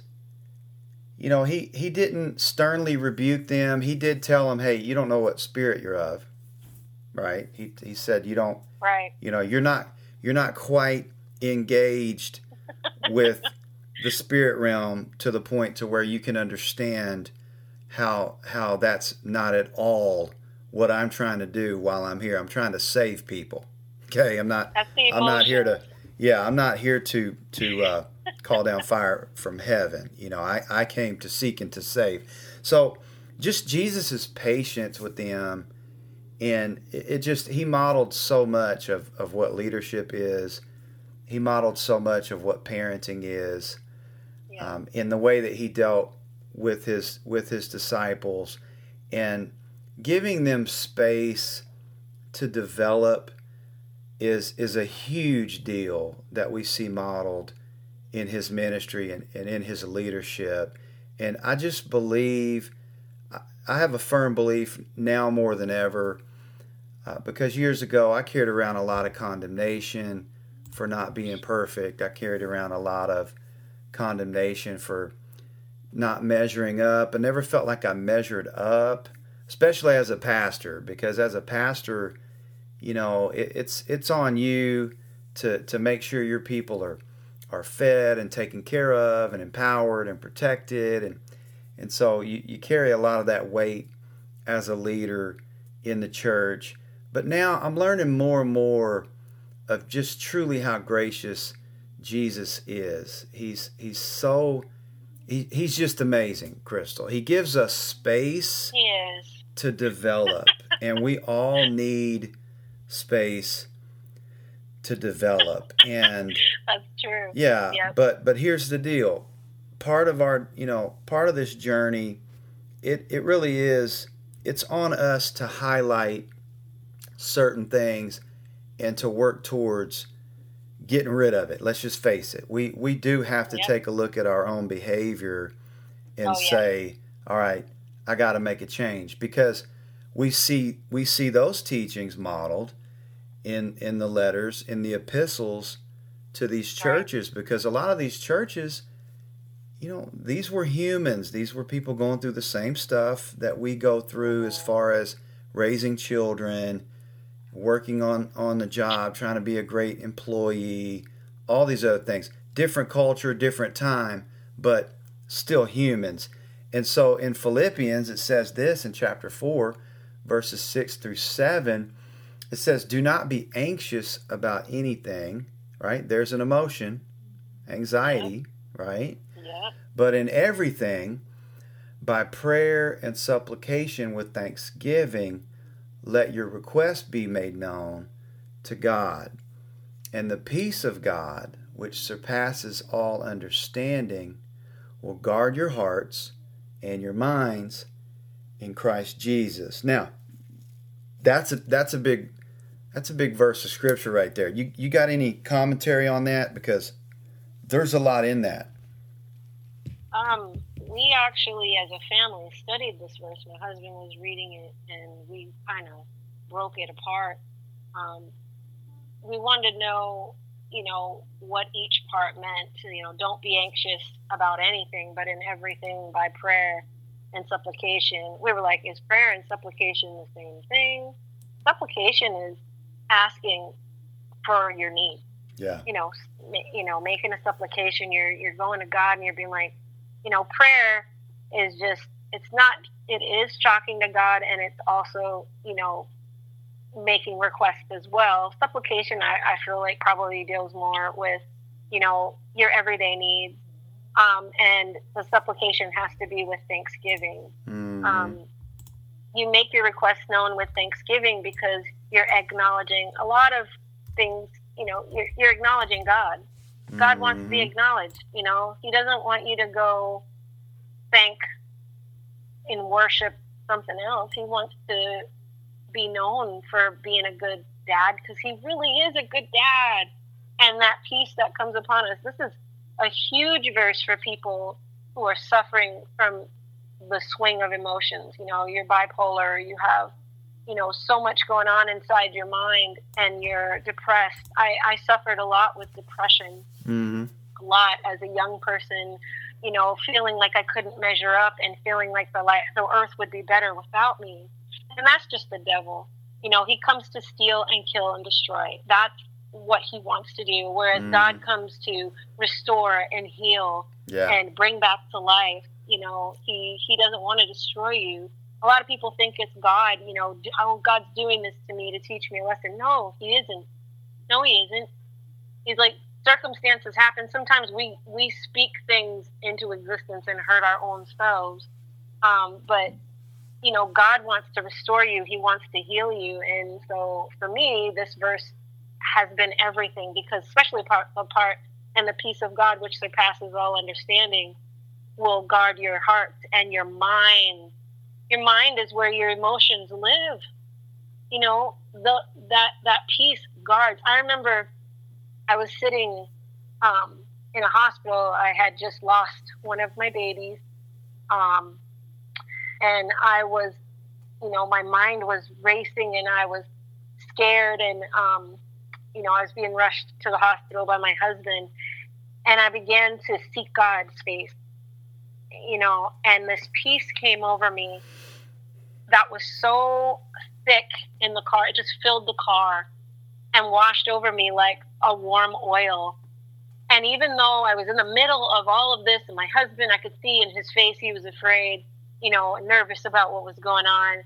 you know, he he didn't sternly rebuke them. He did tell them, hey, you don't know what spirit you're of, right? He he said you don't, right? You know, you're not you're not quite engaged with the spirit realm to the point to where you can understand how how that's not at all what I'm trying to do while I'm here. I'm trying to save people. Okay, I'm not. I'm not here to. Yeah, I'm not here to to uh, call down fire from heaven. You know, I I came to seek and to save. So just Jesus's patience with them, and it, it just he modeled so much of of what leadership is he modeled so much of what parenting is yeah. um, in the way that he dealt with his with his disciples and giving them space to develop is is a huge deal that we see modeled in his ministry and, and in his leadership and i just believe i have a firm belief now more than ever uh, because years ago i carried around a lot of condemnation for not being perfect. I carried around a lot of condemnation for not measuring up. I never felt like I measured up, especially as a pastor, because as a pastor, you know, it, it's it's on you to to make sure your people are are fed and taken care of and empowered and protected and and so you, you carry a lot of that weight as a leader in the church. But now I'm learning more and more of just truly how gracious Jesus is. He's he's so he, he's just amazing, Crystal. He gives us space to develop, *laughs* and we all need space to develop. And that's true. Yeah, yep. but but here's the deal. Part of our, you know, part of this journey, it it really is. It's on us to highlight certain things and to work towards getting rid of it. Let's just face it. We we do have to yep. take a look at our own behavior and oh, say, yeah. "All right, I got to make a change," because we see we see those teachings modeled in in the letters in the epistles to these churches right. because a lot of these churches you know these were humans these were people going through the same stuff that we go through as mm-hmm. far as raising children working on on the job trying to be a great employee all these other things different culture different time but still humans and so in philippians it says this in chapter 4 verses 6 through 7 it says, Do not be anxious about anything, right? There's an emotion, anxiety, right? Yeah. But in everything, by prayer and supplication with thanksgiving, let your request be made known to God. And the peace of God, which surpasses all understanding, will guard your hearts and your minds in Christ Jesus. Now, that's a that's a big that's a big verse of scripture right there. You you got any commentary on that because there's a lot in that. Um, we actually, as a family, studied this verse. My husband was reading it, and we kind of broke it apart. Um, we wanted to know, you know, what each part meant. You know, don't be anxious about anything, but in everything by prayer and supplication. We were like, is prayer and supplication the same thing? Supplication is asking for your need. Yeah. You know, you know, making a supplication. You're you're going to God and you're being like, you know, prayer is just it's not it is talking to God and it's also you know making requests as well. Supplication, I, I feel like probably deals more with you know your everyday needs, um, and the supplication has to be with thanksgiving. Mm-hmm. Um, you make your requests known with thanksgiving because you're acknowledging a lot of things. You know, you're, you're acknowledging God. God mm-hmm. wants to be mm-hmm. acknowledged. You know, He doesn't want you to go thank in worship something else. He wants to be known for being a good dad because he really is a good dad. And that peace that comes upon us. This is a huge verse for people who are suffering from the swing of emotions. You know, you're bipolar, you have you know so much going on inside your mind and you're depressed. I, I suffered a lot with depression. Mm-hmm. a lot as a young person you know feeling like i couldn't measure up and feeling like the light, the earth would be better without me. And that's just the devil. You know he comes to steal and kill and destroy. That's what he wants to do. Whereas mm. god comes to restore and heal yeah. and bring back to life you know he he doesn't want to destroy you a lot of people think it's God, you know, oh, God's doing this to me to teach me a lesson. No, He isn't. No, He isn't. He's like, circumstances happen. Sometimes we, we speak things into existence and hurt our own selves. Um, but, you know, God wants to restore you, He wants to heal you. And so for me, this verse has been everything because, especially part, the part and the peace of God, which surpasses all understanding, will guard your heart and your mind your mind is where your emotions live. You know, the that that peace guards. I remember I was sitting um, in a hospital. I had just lost one of my babies, um, and I was, you know, my mind was racing, and I was scared, and um, you know, I was being rushed to the hospital by my husband, and I began to seek God's face you know, and this peace came over me that was so thick in the car. It just filled the car and washed over me like a warm oil. And even though I was in the middle of all of this, and my husband, I could see in his face he was afraid, you know, nervous about what was going on,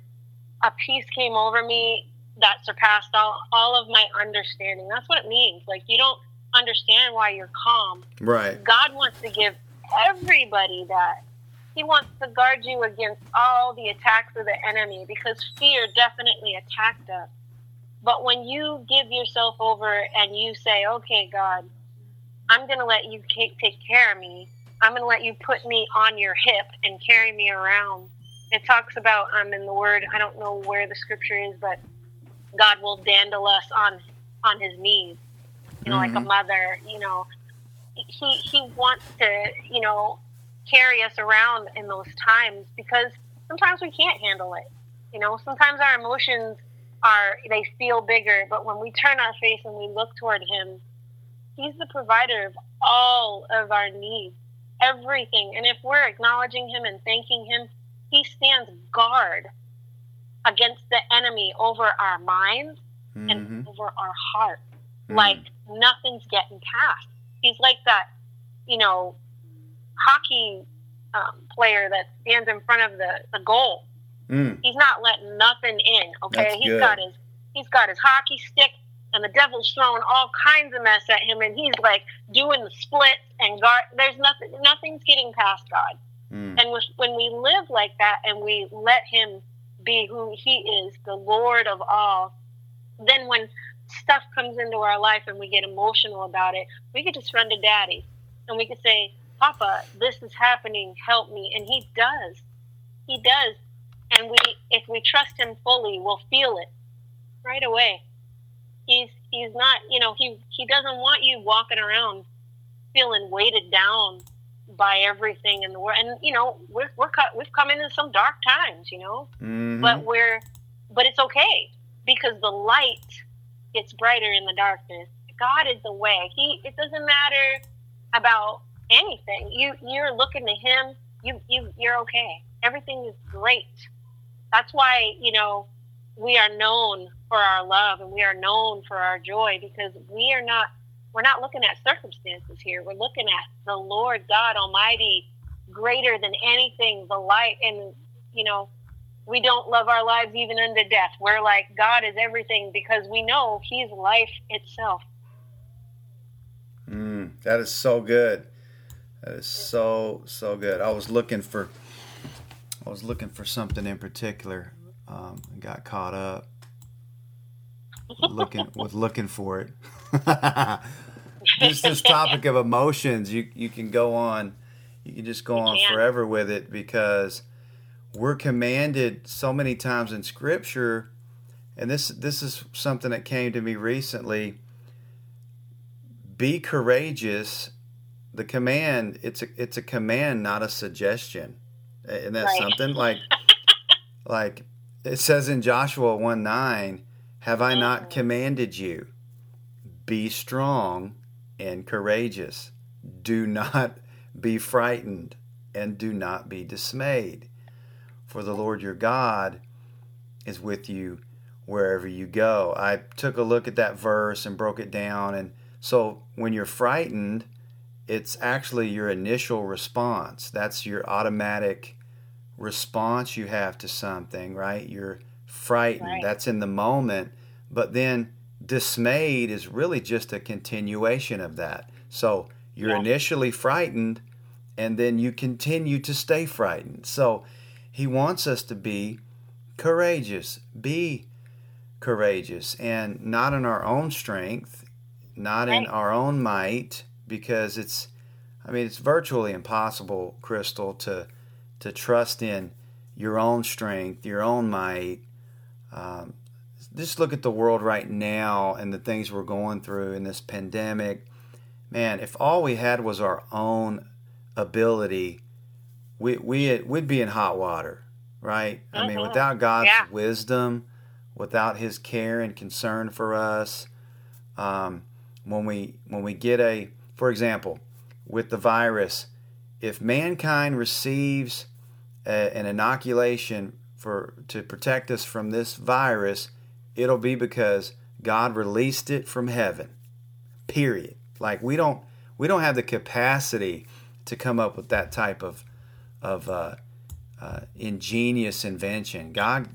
a peace came over me that surpassed all, all of my understanding. That's what it means. Like, you don't understand why you're calm. Right. God wants to give everybody that. He wants to guard you against all the attacks of the enemy because fear definitely attacked us. But when you give yourself over and you say, okay, God, I'm going to let you take, take care of me. I'm going to let you put me on your hip and carry me around. It talks about, um, in the word, I don't know where the scripture is, but God will dandle us on, on his knees, you know, mm-hmm. like a mm-hmm. mother, you know, he, he wants to, you know, carry us around in those times because sometimes we can't handle it. You know, sometimes our emotions are they feel bigger. But when we turn our face and we look toward Him, He's the provider of all of our needs, everything. And if we're acknowledging Him and thanking Him, He stands guard against the enemy over our minds mm-hmm. and over our heart. Mm-hmm. Like nothing's getting past. He's like that, you know, hockey um, player that stands in front of the, the goal. Mm. He's not letting nothing in. Okay, That's he's good. got his he's got his hockey stick, and the devil's throwing all kinds of mess at him, and he's like doing the splits and guard. There's nothing, nothing's getting past God. Mm. And when we live like that, and we let Him be who He is, the Lord of all, then when stuff comes into our life and we get emotional about it, we could just run to Daddy, and we could say, Papa, this is happening. Help me, and He does. He does. And we, if we trust Him fully, we'll feel it right away he's he's not you know he he doesn't want you walking around feeling weighted down by everything in the world and you know we're, we're cut, we've come into some dark times you know mm-hmm. but we're but it's okay because the light gets brighter in the darkness god is the way he it doesn't matter about anything you you're looking to him you you you're okay everything is great that's why you know we are known for our love and we are known for our joy because we are not we're not looking at circumstances here. We're looking at the Lord God Almighty, greater than anything, the light. And, you know, we don't love our lives even unto death. We're like, God is everything because we know He's life itself. Mm, that is so good. That is so, so good. I was looking for. I was looking for something in particular. Um, got caught up looking *laughs* with looking for it. *laughs* just this topic of emotions, you you can go on, you can just go you on can. forever with it because we're commanded so many times in Scripture, and this this is something that came to me recently. Be courageous. The command it's a it's a command, not a suggestion. And that's right. something like *laughs* like it says in Joshua one nine have I not oh. commanded you? Be strong and courageous. Do not be frightened and do not be dismayed. For the Lord your God is with you wherever you go. I took a look at that verse and broke it down. And so when you're frightened, it's actually your initial response. That's your automatic response you have to something, right? You're frightened. Right. That's in the moment. But then dismayed is really just a continuation of that. So you're yeah. initially frightened and then you continue to stay frightened. So he wants us to be courageous. Be courageous and not in our own strength, not right. in our own might because it's I mean it's virtually impossible, Crystal, to to trust in your own strength, your own might. Um, just look at the world right now and the things we're going through in this pandemic. Man, if all we had was our own ability, we we we'd be in hot water, right? Mm-hmm. I mean, mm-hmm. without God's yeah. wisdom, without His care and concern for us, um, when we when we get a, for example, with the virus, if mankind receives a, an inoculation for to protect us from this virus, it'll be because God released it from heaven. Period. Like we don't we don't have the capacity to come up with that type of of uh, uh, ingenious invention. God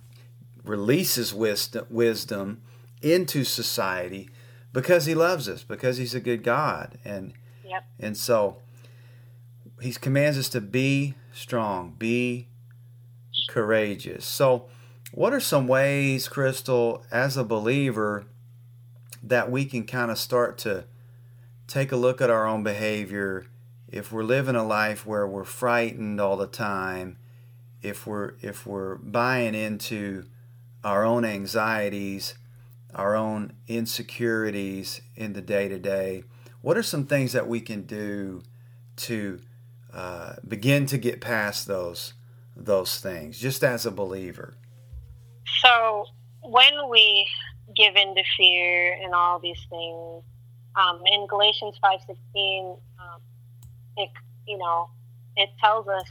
releases wisdom, wisdom into society because He loves us, because He's a good God, and yep. and so He commands us to be strong, be courageous. So what are some ways, Crystal, as a believer, that we can kind of start to take a look at our own behavior? If we're living a life where we're frightened all the time, if we're if we're buying into our own anxieties, our own insecurities in the day to day, what are some things that we can do to uh, begin to get past those those things, just as a believer? So when we give in to fear and all these things, um, in Galatians five sixteen, um, it you know it tells us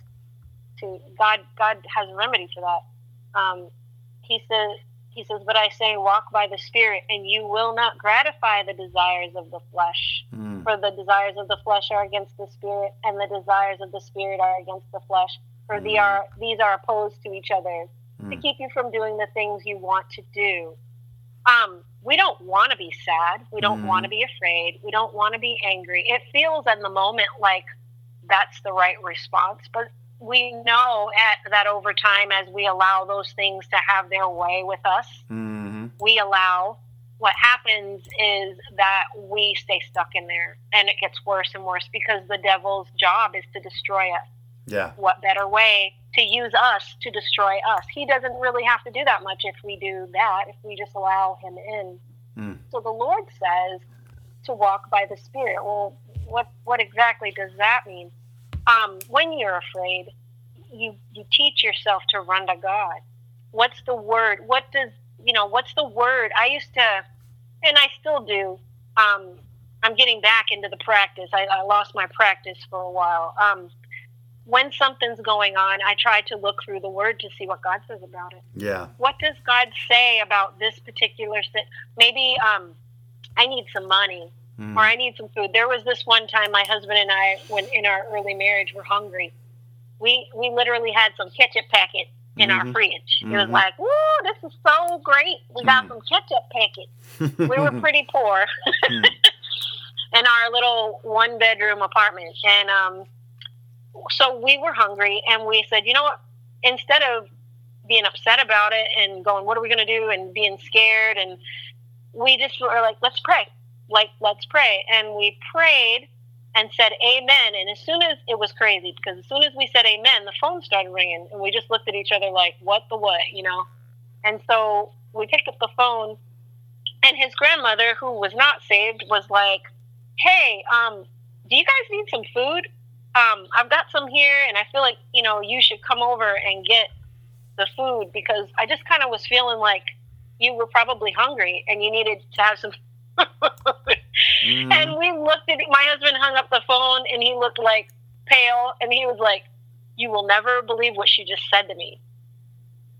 to God. God has a remedy for that. Um, he says he says, But I say, walk by the Spirit, and you will not gratify the desires of the flesh. Mm. For the desires of the flesh are against the Spirit, and the desires of the Spirit are against the flesh. For mm. are, these are opposed to each other mm. to keep you from doing the things you want to do. Um, we don't want to be sad. We don't mm. want to be afraid. We don't want to be angry. It feels in the moment like that's the right response, but we know at, that over time, as we allow those things to have their way with us, mm-hmm. we allow what happens is that we stay stuck in there and it gets worse and worse because the devil's job is to destroy us. Yeah. What better way to use us to destroy us? He doesn't really have to do that much if we do that, if we just allow him in. Mm. So the Lord says to walk by the Spirit. Well, what what exactly does that mean? Um, when you're afraid, you you teach yourself to run to God. What's the word? What does you know? What's the word? I used to, and I still do. Um, I'm getting back into the practice. I, I lost my practice for a while. Um, when something's going on, I try to look through the word to see what God says about it. Yeah. What does God say about this particular? Thing? Maybe um, I need some money mm. or I need some food. There was this one time my husband and I, when in our early marriage, were hungry. We we literally had some ketchup packet in mm-hmm. our fridge. Mm-hmm. It was mm-hmm. like, "Woo, this is so great! We got mm. some ketchup packets." *laughs* we were pretty poor mm. *laughs* in our little one bedroom apartment, and um, so we were hungry, and we said, "You know what? Instead of being upset about it and going, what are we going to do?" and being scared, and we just were like, "Let's pray." Like, let's pray. And we prayed and said amen. And as soon as it was crazy, because as soon as we said amen, the phone started ringing. And we just looked at each other like, what the what, you know? And so we picked up the phone. And his grandmother, who was not saved, was like, hey, um, do you guys need some food? Um, I've got some here, and I feel like, you know, you should come over and get the food because I just kind of was feeling like you were probably hungry and you needed to have some mm. And we looked at my husband hung up the phone and he looked like pale and he was like, You will never believe what she just said to me.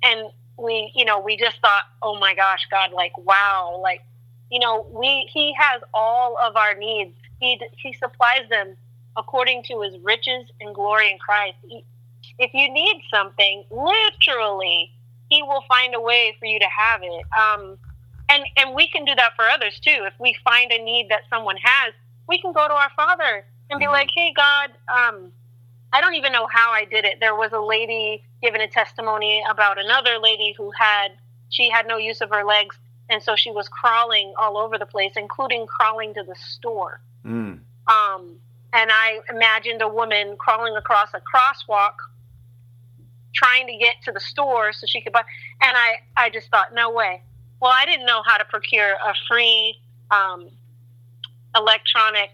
And we, you know, we just thought, Oh my gosh, God, like, wow, like, you know, we he has all of our needs. He he supplies them according to his riches and glory in Christ. He, if you need something, literally, he will find a way for you to have it. Um, and and we can do that for others too if we find a need that someone has we can go to our father and be mm-hmm. like hey god um, i don't even know how i did it there was a lady giving a testimony about another lady who had she had no use of her legs and so she was crawling all over the place including crawling to the store mm. um, and i imagined a woman crawling across a crosswalk trying to get to the store so she could buy and i i just thought no way well, I didn't know how to procure a free um, electronic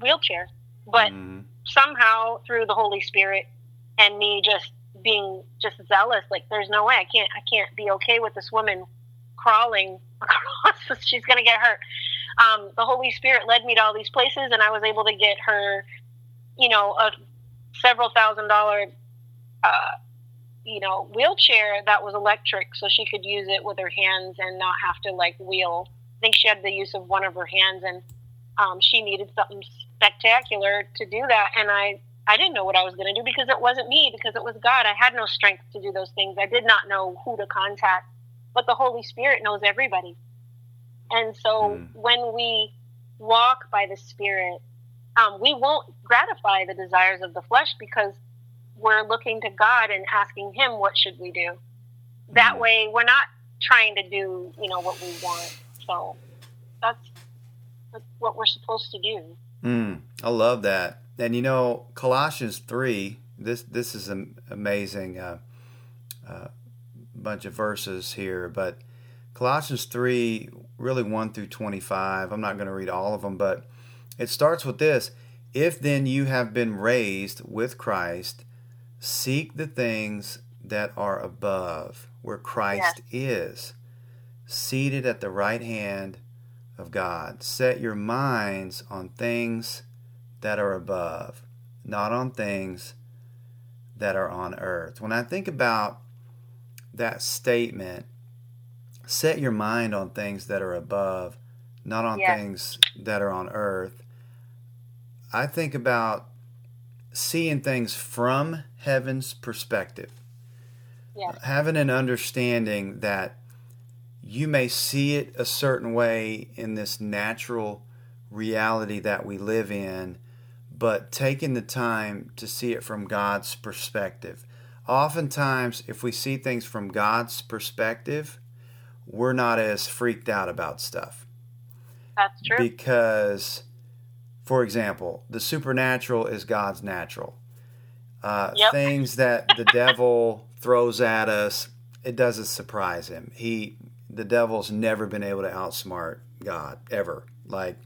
wheelchair, but mm. somehow through the Holy Spirit and me just being just zealous, like there's no way I can't I can't be okay with this woman crawling *laughs* across. She's gonna get hurt. Um, the Holy Spirit led me to all these places, and I was able to get her, you know, a several thousand dollar uh, you know, wheelchair that was electric so she could use it with her hands and not have to like wheel. I think she had the use of one of her hands and um, she needed something spectacular to do that. And I, I didn't know what I was going to do because it wasn't me, because it was God. I had no strength to do those things. I did not know who to contact, but the Holy Spirit knows everybody. And so mm. when we walk by the Spirit, um, we won't gratify the desires of the flesh because we're looking to God and asking Him, what should we do? That mm. way, we're not trying to do, you know, what we want. So that's, that's what we're supposed to do. Mm, I love that. And you know, Colossians three. This this is an amazing uh, uh, bunch of verses here, but Colossians three, really one through twenty five. I'm not going to read all of them, but it starts with this: If then you have been raised with Christ, Seek the things that are above, where Christ yes. is, seated at the right hand of God. Set your minds on things that are above, not on things that are on earth. When I think about that statement, set your mind on things that are above, not on yes. things that are on earth. I think about seeing things from heaven's perspective. Yes. Having an understanding that you may see it a certain way in this natural reality that we live in, but taking the time to see it from God's perspective. Oftentimes, if we see things from God's perspective, we're not as freaked out about stuff. That's true. Because, for example, the supernatural is God's natural. Uh, yep. Things that the *laughs* devil throws at us, it doesn't surprise him. He, the devil's never been able to outsmart God ever. Like,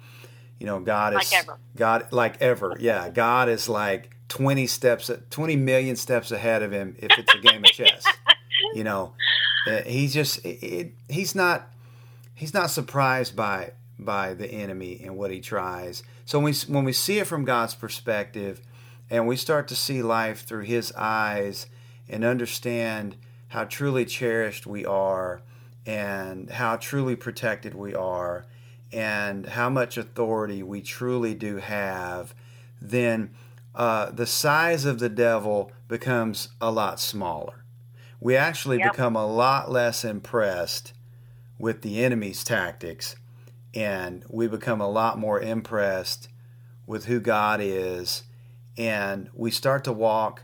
you know, God is like God like ever. Yeah, God is like twenty steps, twenty million steps ahead of him if it's a game of chess. *laughs* you know, uh, he's just it, he's not he's not surprised by by the enemy and what he tries. So when we, when we see it from God's perspective, and we start to see life through His eyes and understand how truly cherished we are and how truly protected we are and how much authority we truly do have, then uh, the size of the devil becomes a lot smaller we actually yep. become a lot less impressed with the enemy's tactics and we become a lot more impressed with who God is and we start to walk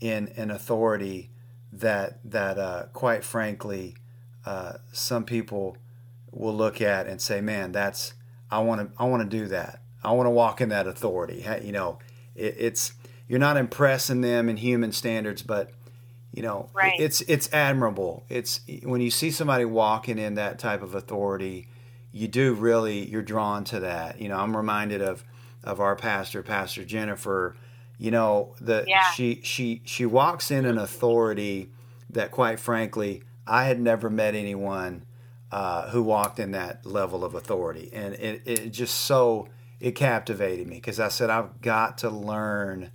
in an authority that that uh, quite frankly uh, some people will look at and say man that's I want to I want to do that. I want to walk in that authority. You know it, it's you're not impressing them in human standards but you know right. it's it's admirable. It's when you see somebody walking in that type of authority you do really you're drawn to that. You know i'm reminded of of our pastor pastor jennifer. You know the yeah. she she she walks in an authority that quite frankly i had never met anyone uh, who walked in that level of authority. And it, it just so it captivated me because i said i've got to learn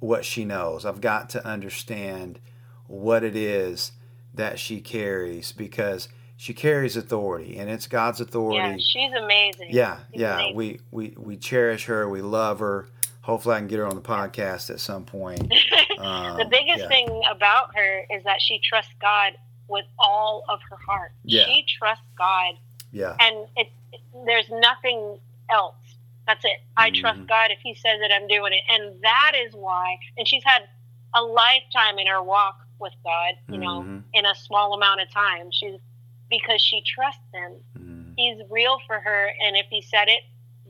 what she knows. I've got to understand what it is that she carries. Because she carries authority and it's God's authority. Yeah, she's amazing. Yeah, she's yeah. Amazing. We, we we cherish her. We love her. Hopefully, I can get her on the podcast at some point. *laughs* Um, the biggest yeah. thing about her is that she trusts God with all of her heart. Yeah. She trusts God. Yeah. And it, it there's nothing else. That's it. I mm-hmm. trust God. If He says it, I'm doing it. And that is why. And she's had a lifetime in her walk with God, you know, mm-hmm. in a small amount of time. She's because she trusts him. Mm-hmm. He's real for her, and if he said it,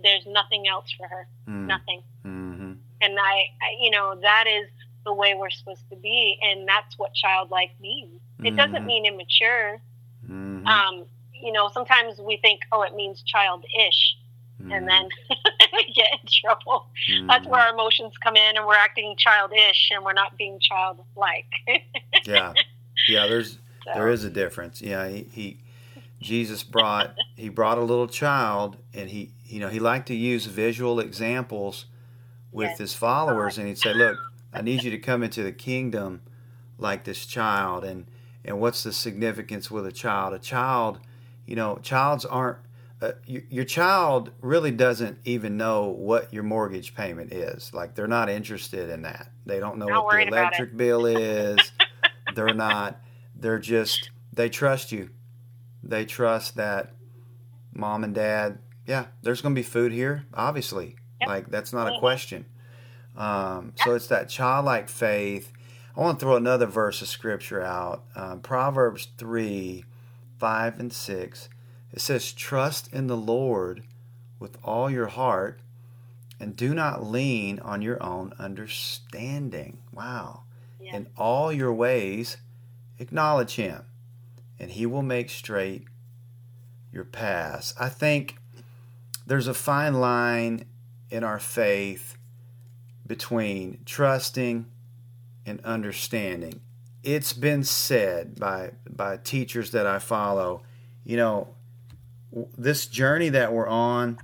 there's nothing else for her. Mm-hmm. Nothing. Mm-hmm. And I, I, you know, that is the way we're supposed to be, and that's what childlike means. It doesn't mm-hmm. mean immature. Mm-hmm. Um, you know, sometimes we think, oh, it means childish mm. and then *laughs* we get in trouble. Mm. That's where our emotions come in, and we're acting childish, and we're not being childlike. *laughs* yeah, yeah. There's so. there is a difference. Yeah, he, he Jesus brought he brought a little child, and he you know he liked to use visual examples with yes. his followers, and he'd say, "Look, I need you to come into the kingdom like this child." And and what's the significance with a child? A child, you know, childs aren't uh, your child really doesn't even know what your mortgage payment is. Like they're not interested in that. They don't know not what the electric bill is. they're not. They're just. They trust you. They trust that mom and dad. Yeah, there's going to be food here. Obviously, yep. like that's not a question. Um, yep. So it's that childlike faith. I want to throw another verse of scripture out. Um, Proverbs three, five and six it says, Trust in the Lord with all your heart and do not lean on your own understanding. Wow. Yeah. In all your ways, acknowledge Him, and He will make straight your paths. I think there's a fine line in our faith between trusting and understanding. It's been said by, by teachers that I follow you know, this journey that we're on,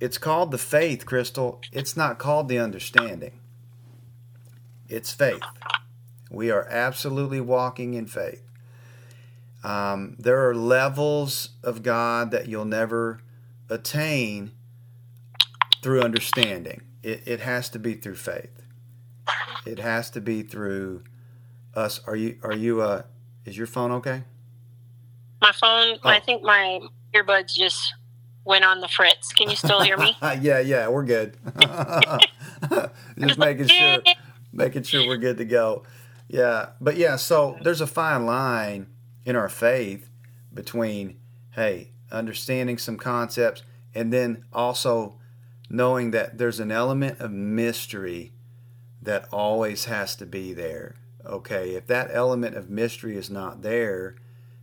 it's called the faith, Crystal. It's not called the understanding. It's faith. We are absolutely walking in faith. Um, there are levels of God that you'll never attain through understanding. It, it has to be through faith. It has to be through us. Are you? Are you? Uh, is your phone okay? My phone. Oh. I think my earbuds just went on the fritz. Can you still hear me? *laughs* yeah, yeah, we're good. *laughs* *laughs* just making sure, making sure we're good to go. Yeah, but yeah. So there's a fine line in our faith between hey understanding some concepts and then also knowing that there's an element of mystery that always has to be there. Okay, if that element of mystery is not there,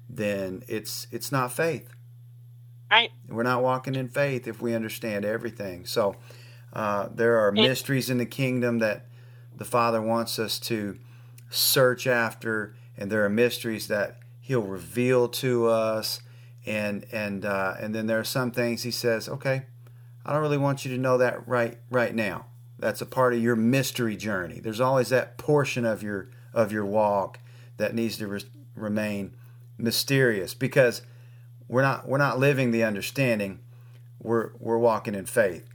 then it's it's not faith. Right. We're not walking in faith if we understand everything. So uh, there are mysteries in the kingdom that the Father wants us to search after, and there are mysteries that He'll reveal to us, and and uh, and then there are some things He says, okay, I don't really want you to know that right right now. That's a part of your mystery journey. There's always that portion of your of your walk that needs to re- remain mysterious because we're not we're not living the understanding. We're we're walking in faith.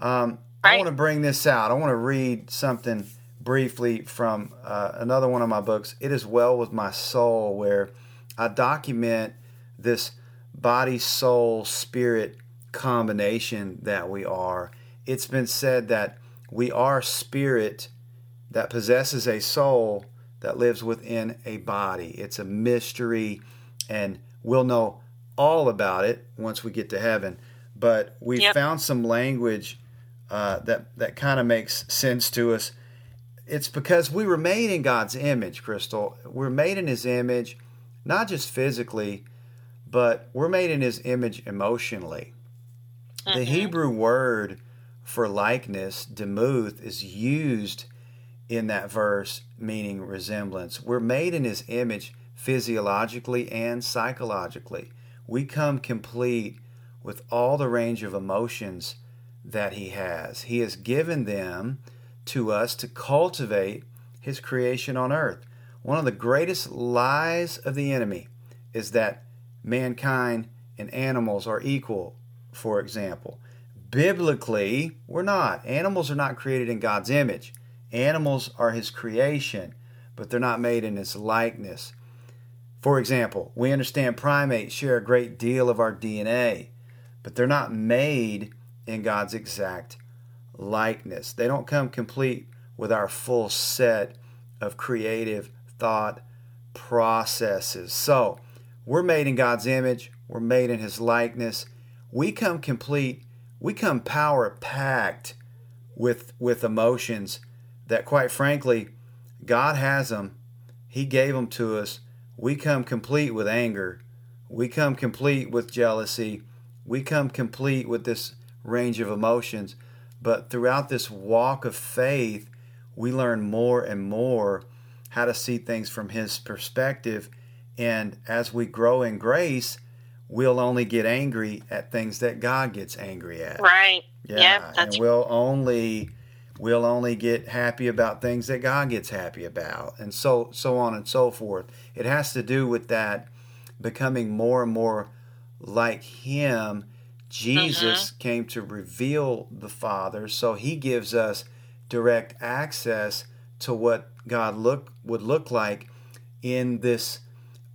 Um, right. I want to bring this out. I want to read something briefly from uh, another one of my books. It is well with my soul, where I document this body, soul, spirit combination that we are. It's been said that we are spirit that possesses a soul that lives within a body. It's a mystery, and we'll know all about it once we get to heaven. But we yep. found some language uh, that that kind of makes sense to us. It's because we were made in God's image, Crystal. We're made in His image, not just physically, but we're made in His image emotionally. The mm-hmm. Hebrew word for likeness, demuth, is used in that verse, meaning resemblance. We're made in His image physiologically and psychologically. We come complete with all the range of emotions that He has. He has given them to us to cultivate His creation on earth. One of the greatest lies of the enemy is that mankind and animals are equal for example. Biblically, we're not. Animals are not created in God's image. Animals are His creation, but they're not made in His likeness. For example, we understand primates share a great deal of our DNA, but they're not made in God's exact likeness. They don't come complete with our full set of creative thought processes. So, we're made in God's image, we're made in His likeness, we come complete, we come power packed with with emotions that quite frankly God has them. He gave them to us. We come complete with anger. We come complete with jealousy. We come complete with this range of emotions. But throughout this walk of faith, we learn more and more how to see things from His perspective. And as we grow in grace, we'll only get angry at things that God gets angry at. Right. Yeah. Yep, and we'll only we'll only get happy about things that God gets happy about, and so so on and so forth. It has to do with that becoming more and more like Him. Jesus mm-hmm. came to reveal the Father, so He gives us direct access to what God look would look like in this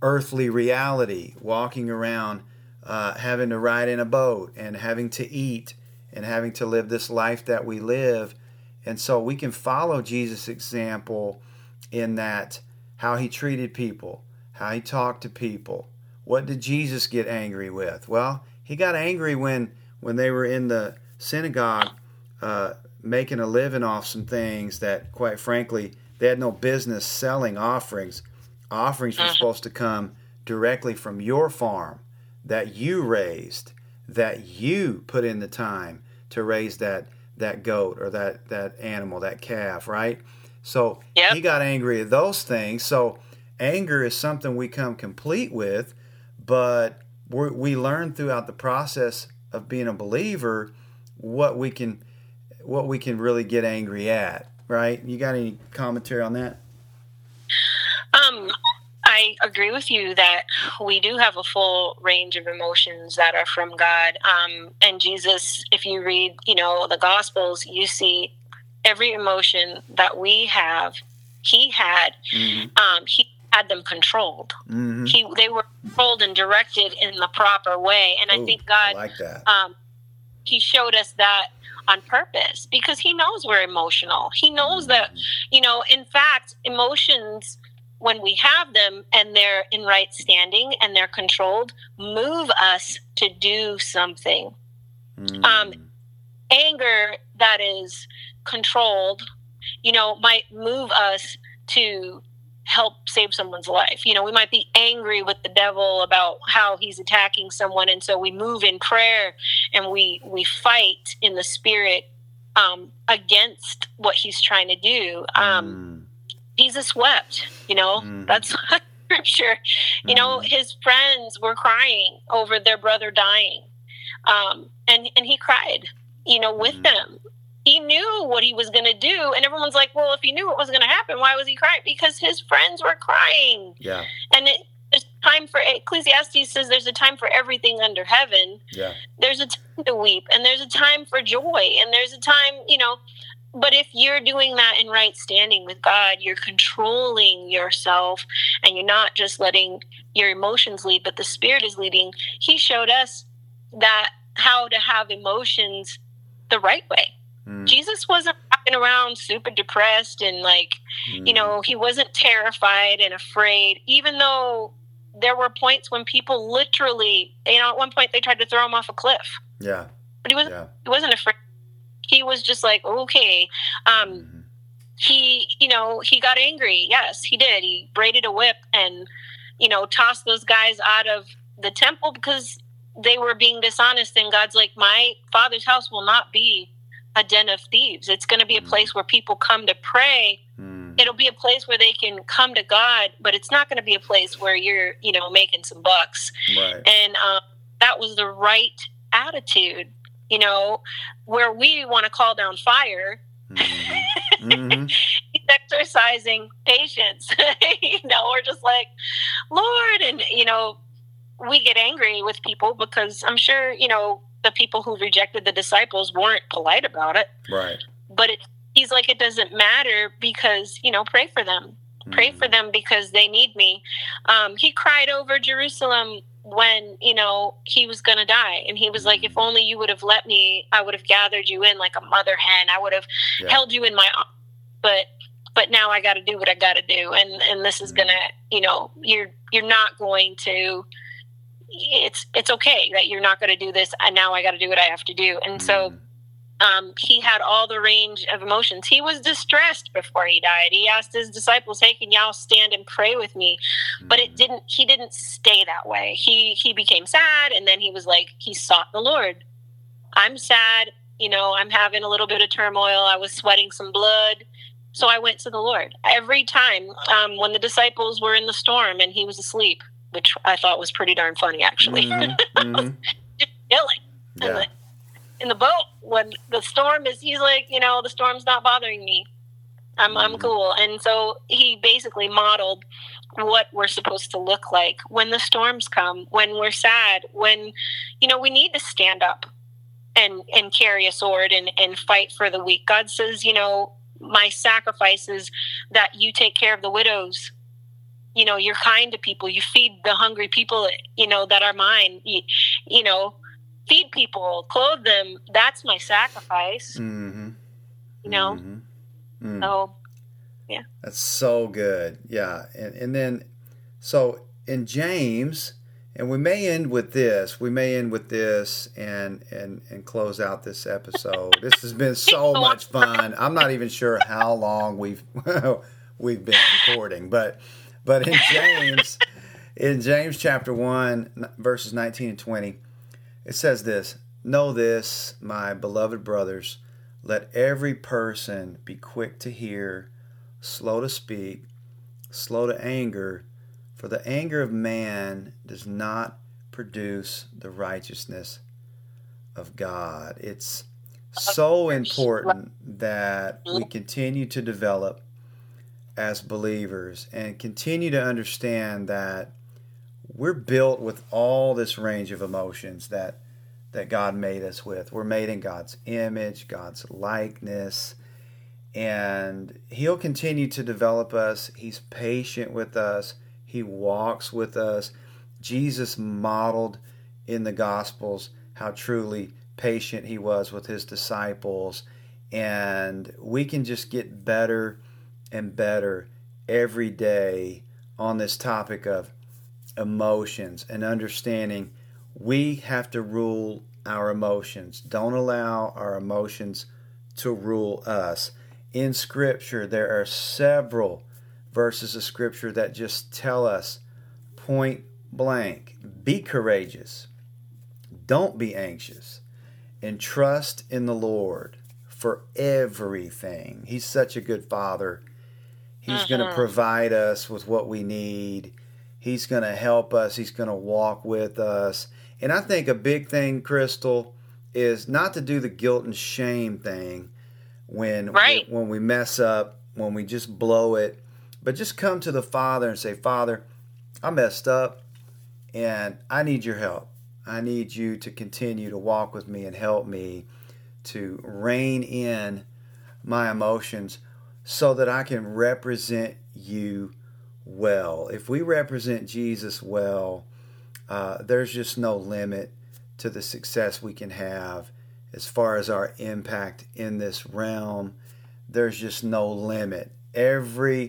earthly reality, walking around, uh, having to ride in a boat and having to eat and having to live this life that we live. And so we can follow Jesus' example in that how he treated people, how he talked to people. What did Jesus get angry with? Well, he got angry when when they were in the synagogue uh, making a living off some things that, quite frankly, they had no business selling offerings Offerings were uh-huh. supposed to come directly from your farm that you raised, that you put in the time to raise that that goat or that that animal, that calf, right? So yep. he got angry at those things. So anger is something we come complete with, but we we learn throughout the process of being a believer what we can what we can really get angry at right you got any commentary on that um I agree with you that we do have a full range of emotions that are from God. Um, and Jesus, if you read, you know, the Gospels, you see every emotion that we have, He had. Mm-hmm. Um, he had them controlled. Mm-hmm. He they were controlled and directed in the proper way. And Ooh, I think God, I like that. Um, he showed us that on purpose because He knows we're emotional. He knows that, mm-hmm. you know, in fact, emotions when we have them and they're in right standing and they're controlled, move us to do something. Mm. Um, anger that is controlled, you know, might move us to help save someone's life. You know, we might be angry with the devil about how he's attacking someone, and so we move in prayer and we we fight in the spirit um, against what he's trying to do. Um, mm Jesus wept. You know, mm. that's *laughs* scripture. You mm. know, his friends were crying over their brother dying, um, and and he cried. You know, with mm. them. He knew what he was going to do, and everyone's like, "Well, if he knew what was going to happen, why was he crying?" Because his friends were crying. Yeah. And it, there's time for Ecclesiastes says there's a time for everything under heaven. Yeah. There's a time to weep, and there's a time for joy, and there's a time, you know, but if you're doing that in right standing with God, you're controlling yourself and you're not just letting your emotions lead, but the Spirit is leading. He showed us that how to have emotions the right way. Mm. Jesus wasn't walking around super depressed and like, mm. you know, he wasn't terrified and afraid, even though there were points when people literally, you know, at one point they tried to throw him off a cliff. Yeah. But he wasn't, yeah. he wasn't afraid he was just like, okay. Um, mm-hmm. He, you know, he got angry. Yes, he did. He braided a whip and, you know, tossed those guys out of the temple because they were being dishonest. And God's like, my father's house will not be a den of thieves. It's going to be a mm-hmm. place where people come to pray. Mm. It'll be a place where they can come to God, but it's not going to be a place where you're, you know, making some bucks. Right. And um, that was the right attitude you know, where we want to call down fire. Mm-hmm. *laughs* mm-hmm. he's exercising patience. *laughs* you know, we're just like, Lord, and you know, we get angry with people because I'm sure you know the people who rejected the disciples weren't polite about it. Right. But it, he's like, it doesn't matter because you know, pray for them. Pray mm-hmm. for them because they need me. Um, he cried over Jerusalem when you know he was going to die and he was like if only you would have let me i would have gathered you in like a mother hen i would have yeah. held you in my arms but but now i got to do what i got to do and and this is going to you know you're you're not going to it's it's okay that you're not going to do this and now i got to do what i have to do and so mm-hmm um, he had all the range of emotions. He was distressed before he died. He asked his disciples, "Hey, can y'all stand and pray with me?" But it didn't. He didn't stay that way. He he became sad, and then he was like, he sought the Lord. I'm sad. You know, I'm having a little bit of turmoil. I was sweating some blood. So I went to the Lord every time um, when the disciples were in the storm and he was asleep, which I thought was pretty darn funny, actually. Mm-hmm. *laughs* mm-hmm. Just chilling. Yeah in the boat when the storm is he's like you know the storm's not bothering me i'm mm-hmm. i'm cool and so he basically modeled what we're supposed to look like when the storms come when we're sad when you know we need to stand up and and carry a sword and and fight for the weak god says you know my sacrifice is that you take care of the widows you know you're kind to people you feed the hungry people you know that are mine you, you know feed people, clothe them. That's my sacrifice. Mm-hmm. You know? Mm-hmm. Mm. So, yeah. That's so good. Yeah. And, and then, so in James, and we may end with this. We may end with this and and and close out this episode. this has been so *laughs* much fun. I'm not even sure how long we've *laughs* we've been recording, but but in James in James chapter 1 verses 19 and 20 it says this Know this, my beloved brothers, let every person be quick to hear, slow to speak, slow to anger, for the anger of man does not produce the righteousness of God. It's so important that we continue to develop as believers and continue to understand that we're built with all this range of emotions that that God made us with. We're made in God's image, God's likeness, and he'll continue to develop us. He's patient with us. He walks with us. Jesus modeled in the gospels how truly patient he was with his disciples and we can just get better and better every day on this topic of emotions and understanding we have to rule our emotions. Don't allow our emotions to rule us. In Scripture, there are several verses of Scripture that just tell us point blank be courageous, don't be anxious, and trust in the Lord for everything. He's such a good Father. He's uh-huh. going to provide us with what we need He's going to help us. He's going to walk with us. And I think a big thing, Crystal, is not to do the guilt and shame thing when right. we, when we mess up, when we just blow it, but just come to the Father and say, "Father, I messed up and I need your help. I need you to continue to walk with me and help me to rein in my emotions so that I can represent you well, if we represent Jesus well, uh, there's just no limit to the success we can have as far as our impact in this realm. There's just no limit. Every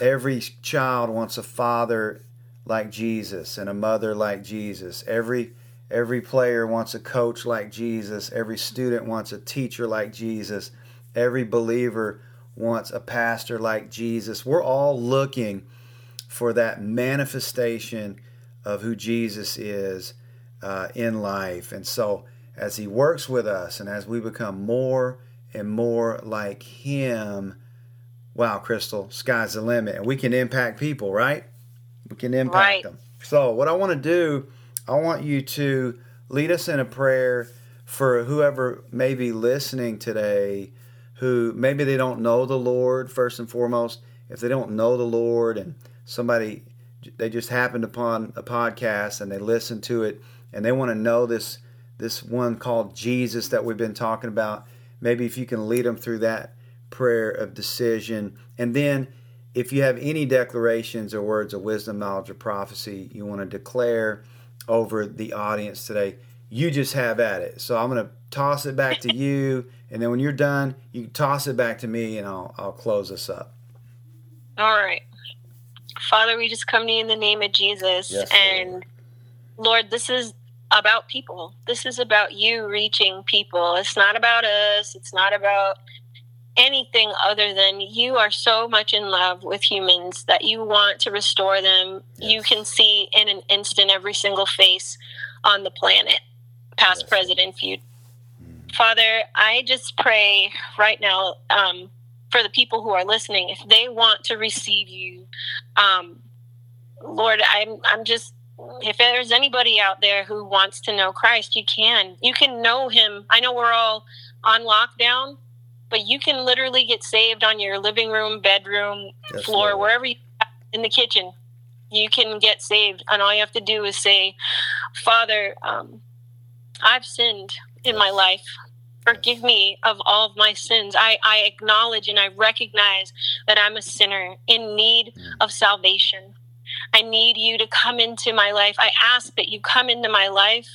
every child wants a father like Jesus and a mother like Jesus. Every every player wants a coach like Jesus. Every student wants a teacher like Jesus. Every believer wants a pastor like Jesus. We're all looking for that manifestation of who Jesus is uh, in life. And so, as He works with us and as we become more and more like Him, wow, Crystal, sky's the limit. And we can impact people, right? We can impact right. them. So, what I want to do, I want you to lead us in a prayer for whoever may be listening today who maybe they don't know the Lord, first and foremost. If they don't know the Lord and somebody they just happened upon a podcast and they listen to it and they want to know this this one called Jesus that we've been talking about. Maybe if you can lead them through that prayer of decision. And then if you have any declarations or words of wisdom, knowledge, or prophecy you want to declare over the audience today, you just have at it. So I'm going to toss it back to you. And then when you're done, you toss it back to me and I'll, I'll close us up. All right. Father, we just come to you in the name of Jesus. Yes, and Lord. Lord, this is about people. This is about you reaching people. It's not about us. It's not about anything other than you are so much in love with humans that you want to restore them. Yes. You can see in an instant every single face on the planet, past, yes. present, and future. Father, I just pray right now um, for the people who are listening, if they want to receive you, um, Lord, I'm I'm just if there's anybody out there who wants to know Christ, you can. You can know him. I know we're all on lockdown, but you can literally get saved on your living room, bedroom, yes, floor, Lord. wherever you in the kitchen. You can get saved, and all you have to do is say, "Father, um, I've sinned in my life. Forgive me of all of my sins. I, I acknowledge and I recognize that I'm a sinner in need mm. of salvation. I need you to come into my life. I ask that you come into my life,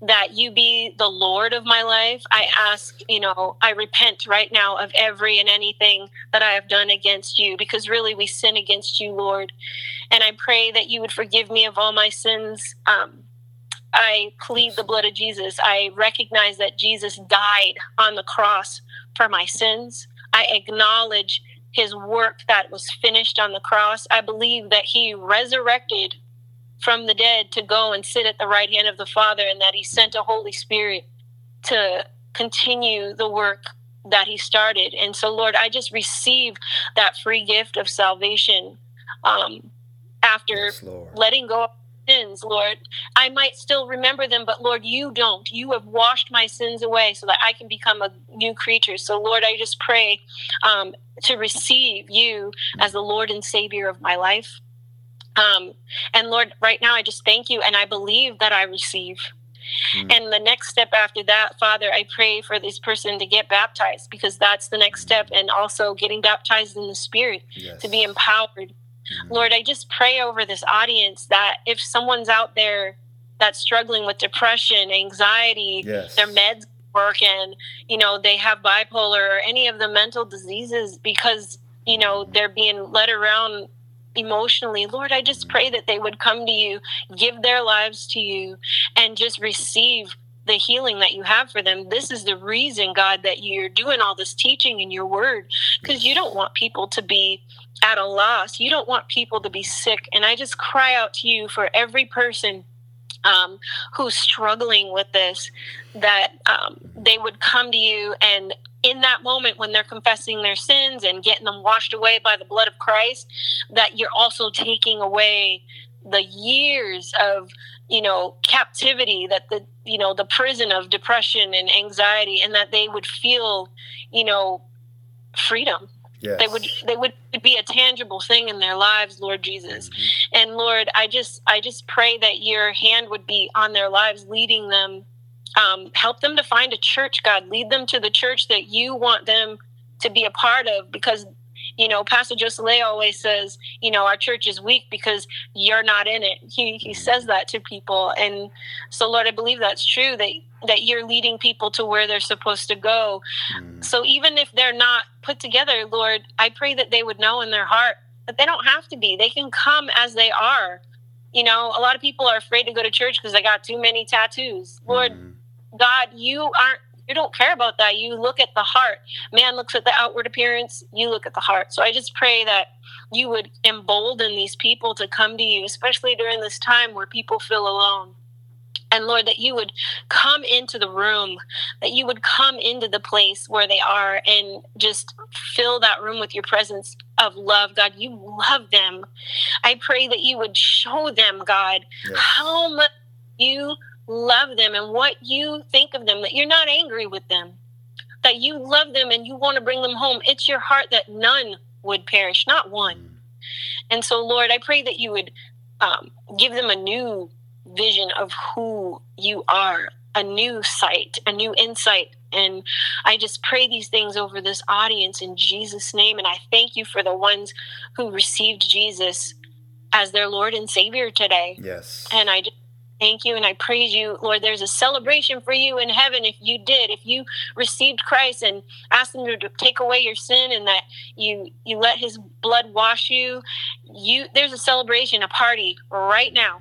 that you be the Lord of my life. I ask, you know, I repent right now of every and anything that I have done against you because really we sin against you, Lord. And I pray that you would forgive me of all my sins. Um, I plead the blood of Jesus. I recognize that Jesus died on the cross for my sins. I acknowledge his work that was finished on the cross. I believe that he resurrected from the dead to go and sit at the right hand of the Father and that he sent a Holy Spirit to continue the work that he started. And so, Lord, I just receive that free gift of salvation um, after yes, letting go sins, Lord. I might still remember them, but Lord, you don't. You have washed my sins away so that I can become a new creature. So, Lord, I just pray um, to receive you as the Lord and Savior of my life. Um, and Lord, right now, I just thank you and I believe that I receive. Mm. And the next step after that, Father, I pray for this person to get baptized because that's the next step. And also getting baptized in the Spirit yes. to be empowered. Mm. Lord, I just pray over this audience that if someone's out there that's struggling with depression, anxiety, yes. their meds work, and, you know, they have bipolar or any of the mental diseases because, you know, they're being led around emotionally, Lord, I just pray that they would come to you, give their lives to you, and just receive the healing that you have for them. This is the reason, God, that you're doing all this teaching in your word, because you don't want people to be at a loss. You don't want people to be sick. And I just cry out to you for every person um, who's struggling with this, that um, they would come to you and in that moment when they're confessing their sins and getting them washed away by the blood of Christ, that you're also taking away the years of you know captivity that the you know the prison of depression and anxiety and that they would feel you know freedom yes. they would they would be a tangible thing in their lives lord jesus mm-hmm. and lord i just i just pray that your hand would be on their lives leading them um, help them to find a church, God. Lead them to the church that you want them to be a part of because you know, Pastor Josele always says, you know, our church is weak because you're not in it. He he says that to people, and so Lord, I believe that's true that that you're leading people to where they're supposed to go. Mm. So even if they're not put together, Lord, I pray that they would know in their heart that they don't have to be. They can come as they are. You know, a lot of people are afraid to go to church because they got too many tattoos. Lord, mm God, you aren't you don't care about that. You look at the heart. Man looks at the outward appearance, you look at the heart. So I just pray that you would embolden these people to come to you, especially during this time where people feel alone. And Lord, that you would come into the room, that you would come into the place where they are and just fill that room with your presence of love. God, you love them. I pray that you would show them, God, yes. how much you love them and what you think of them, that you're not angry with them, that you love them and you want to bring them home. It's your heart that none would perish, not one. And so, Lord, I pray that you would um, give them a new vision of who you are, a new sight, a new insight. And I just pray these things over this audience in Jesus' name. And I thank you for the ones who received Jesus as their Lord and Savior today. Yes. And I just thank you and I praise you, Lord. There's a celebration for you in heaven if you did, if you received Christ and asked him to take away your sin and that you you let his blood wash you. You there's a celebration, a party right now.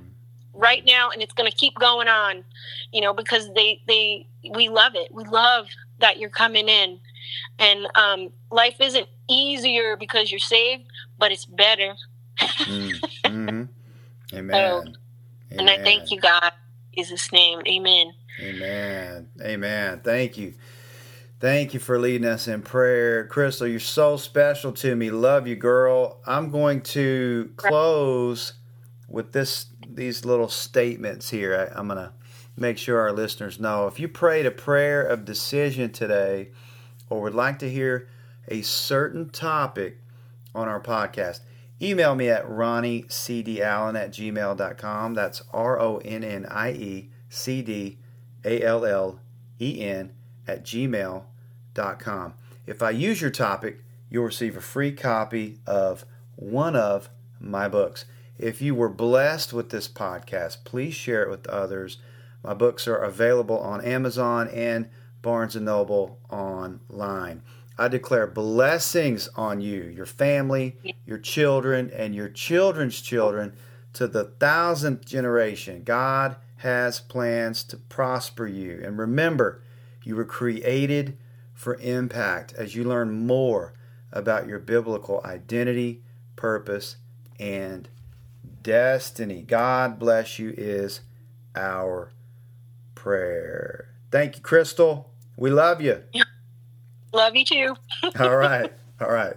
Right now and it's going to keep going on. You know, because they they we love it. We love that you're coming in. And um life isn't easier because you're saved, but it's better. mm, *laughs* mm-hmm. Amen. So, Amen. And I thank you, God. In Jesus' name. Amen. Amen. Amen. Thank you. Thank you for leading us in prayer. Crystal, you're so special to me. Love you, girl. I'm going to close with this these little statements here. I, I'm going to make sure our listeners know. If you prayed a prayer of decision today or would like to hear a certain topic on our podcast, Email me at ronniecdallen at gmail.com. That's R O N N I E C D A L L E N at gmail.com. If I use your topic, you'll receive a free copy of one of my books. If you were blessed with this podcast, please share it with others. My books are available on Amazon and Barnes & Noble online. I declare blessings on you, your family, your children, and your children's children to the thousandth generation. God has plans to prosper you. And remember, you were created for impact as you learn more about your biblical identity, purpose, and destiny. God bless you is our prayer. Thank you, Crystal. We love you. Love you too. All right. All right.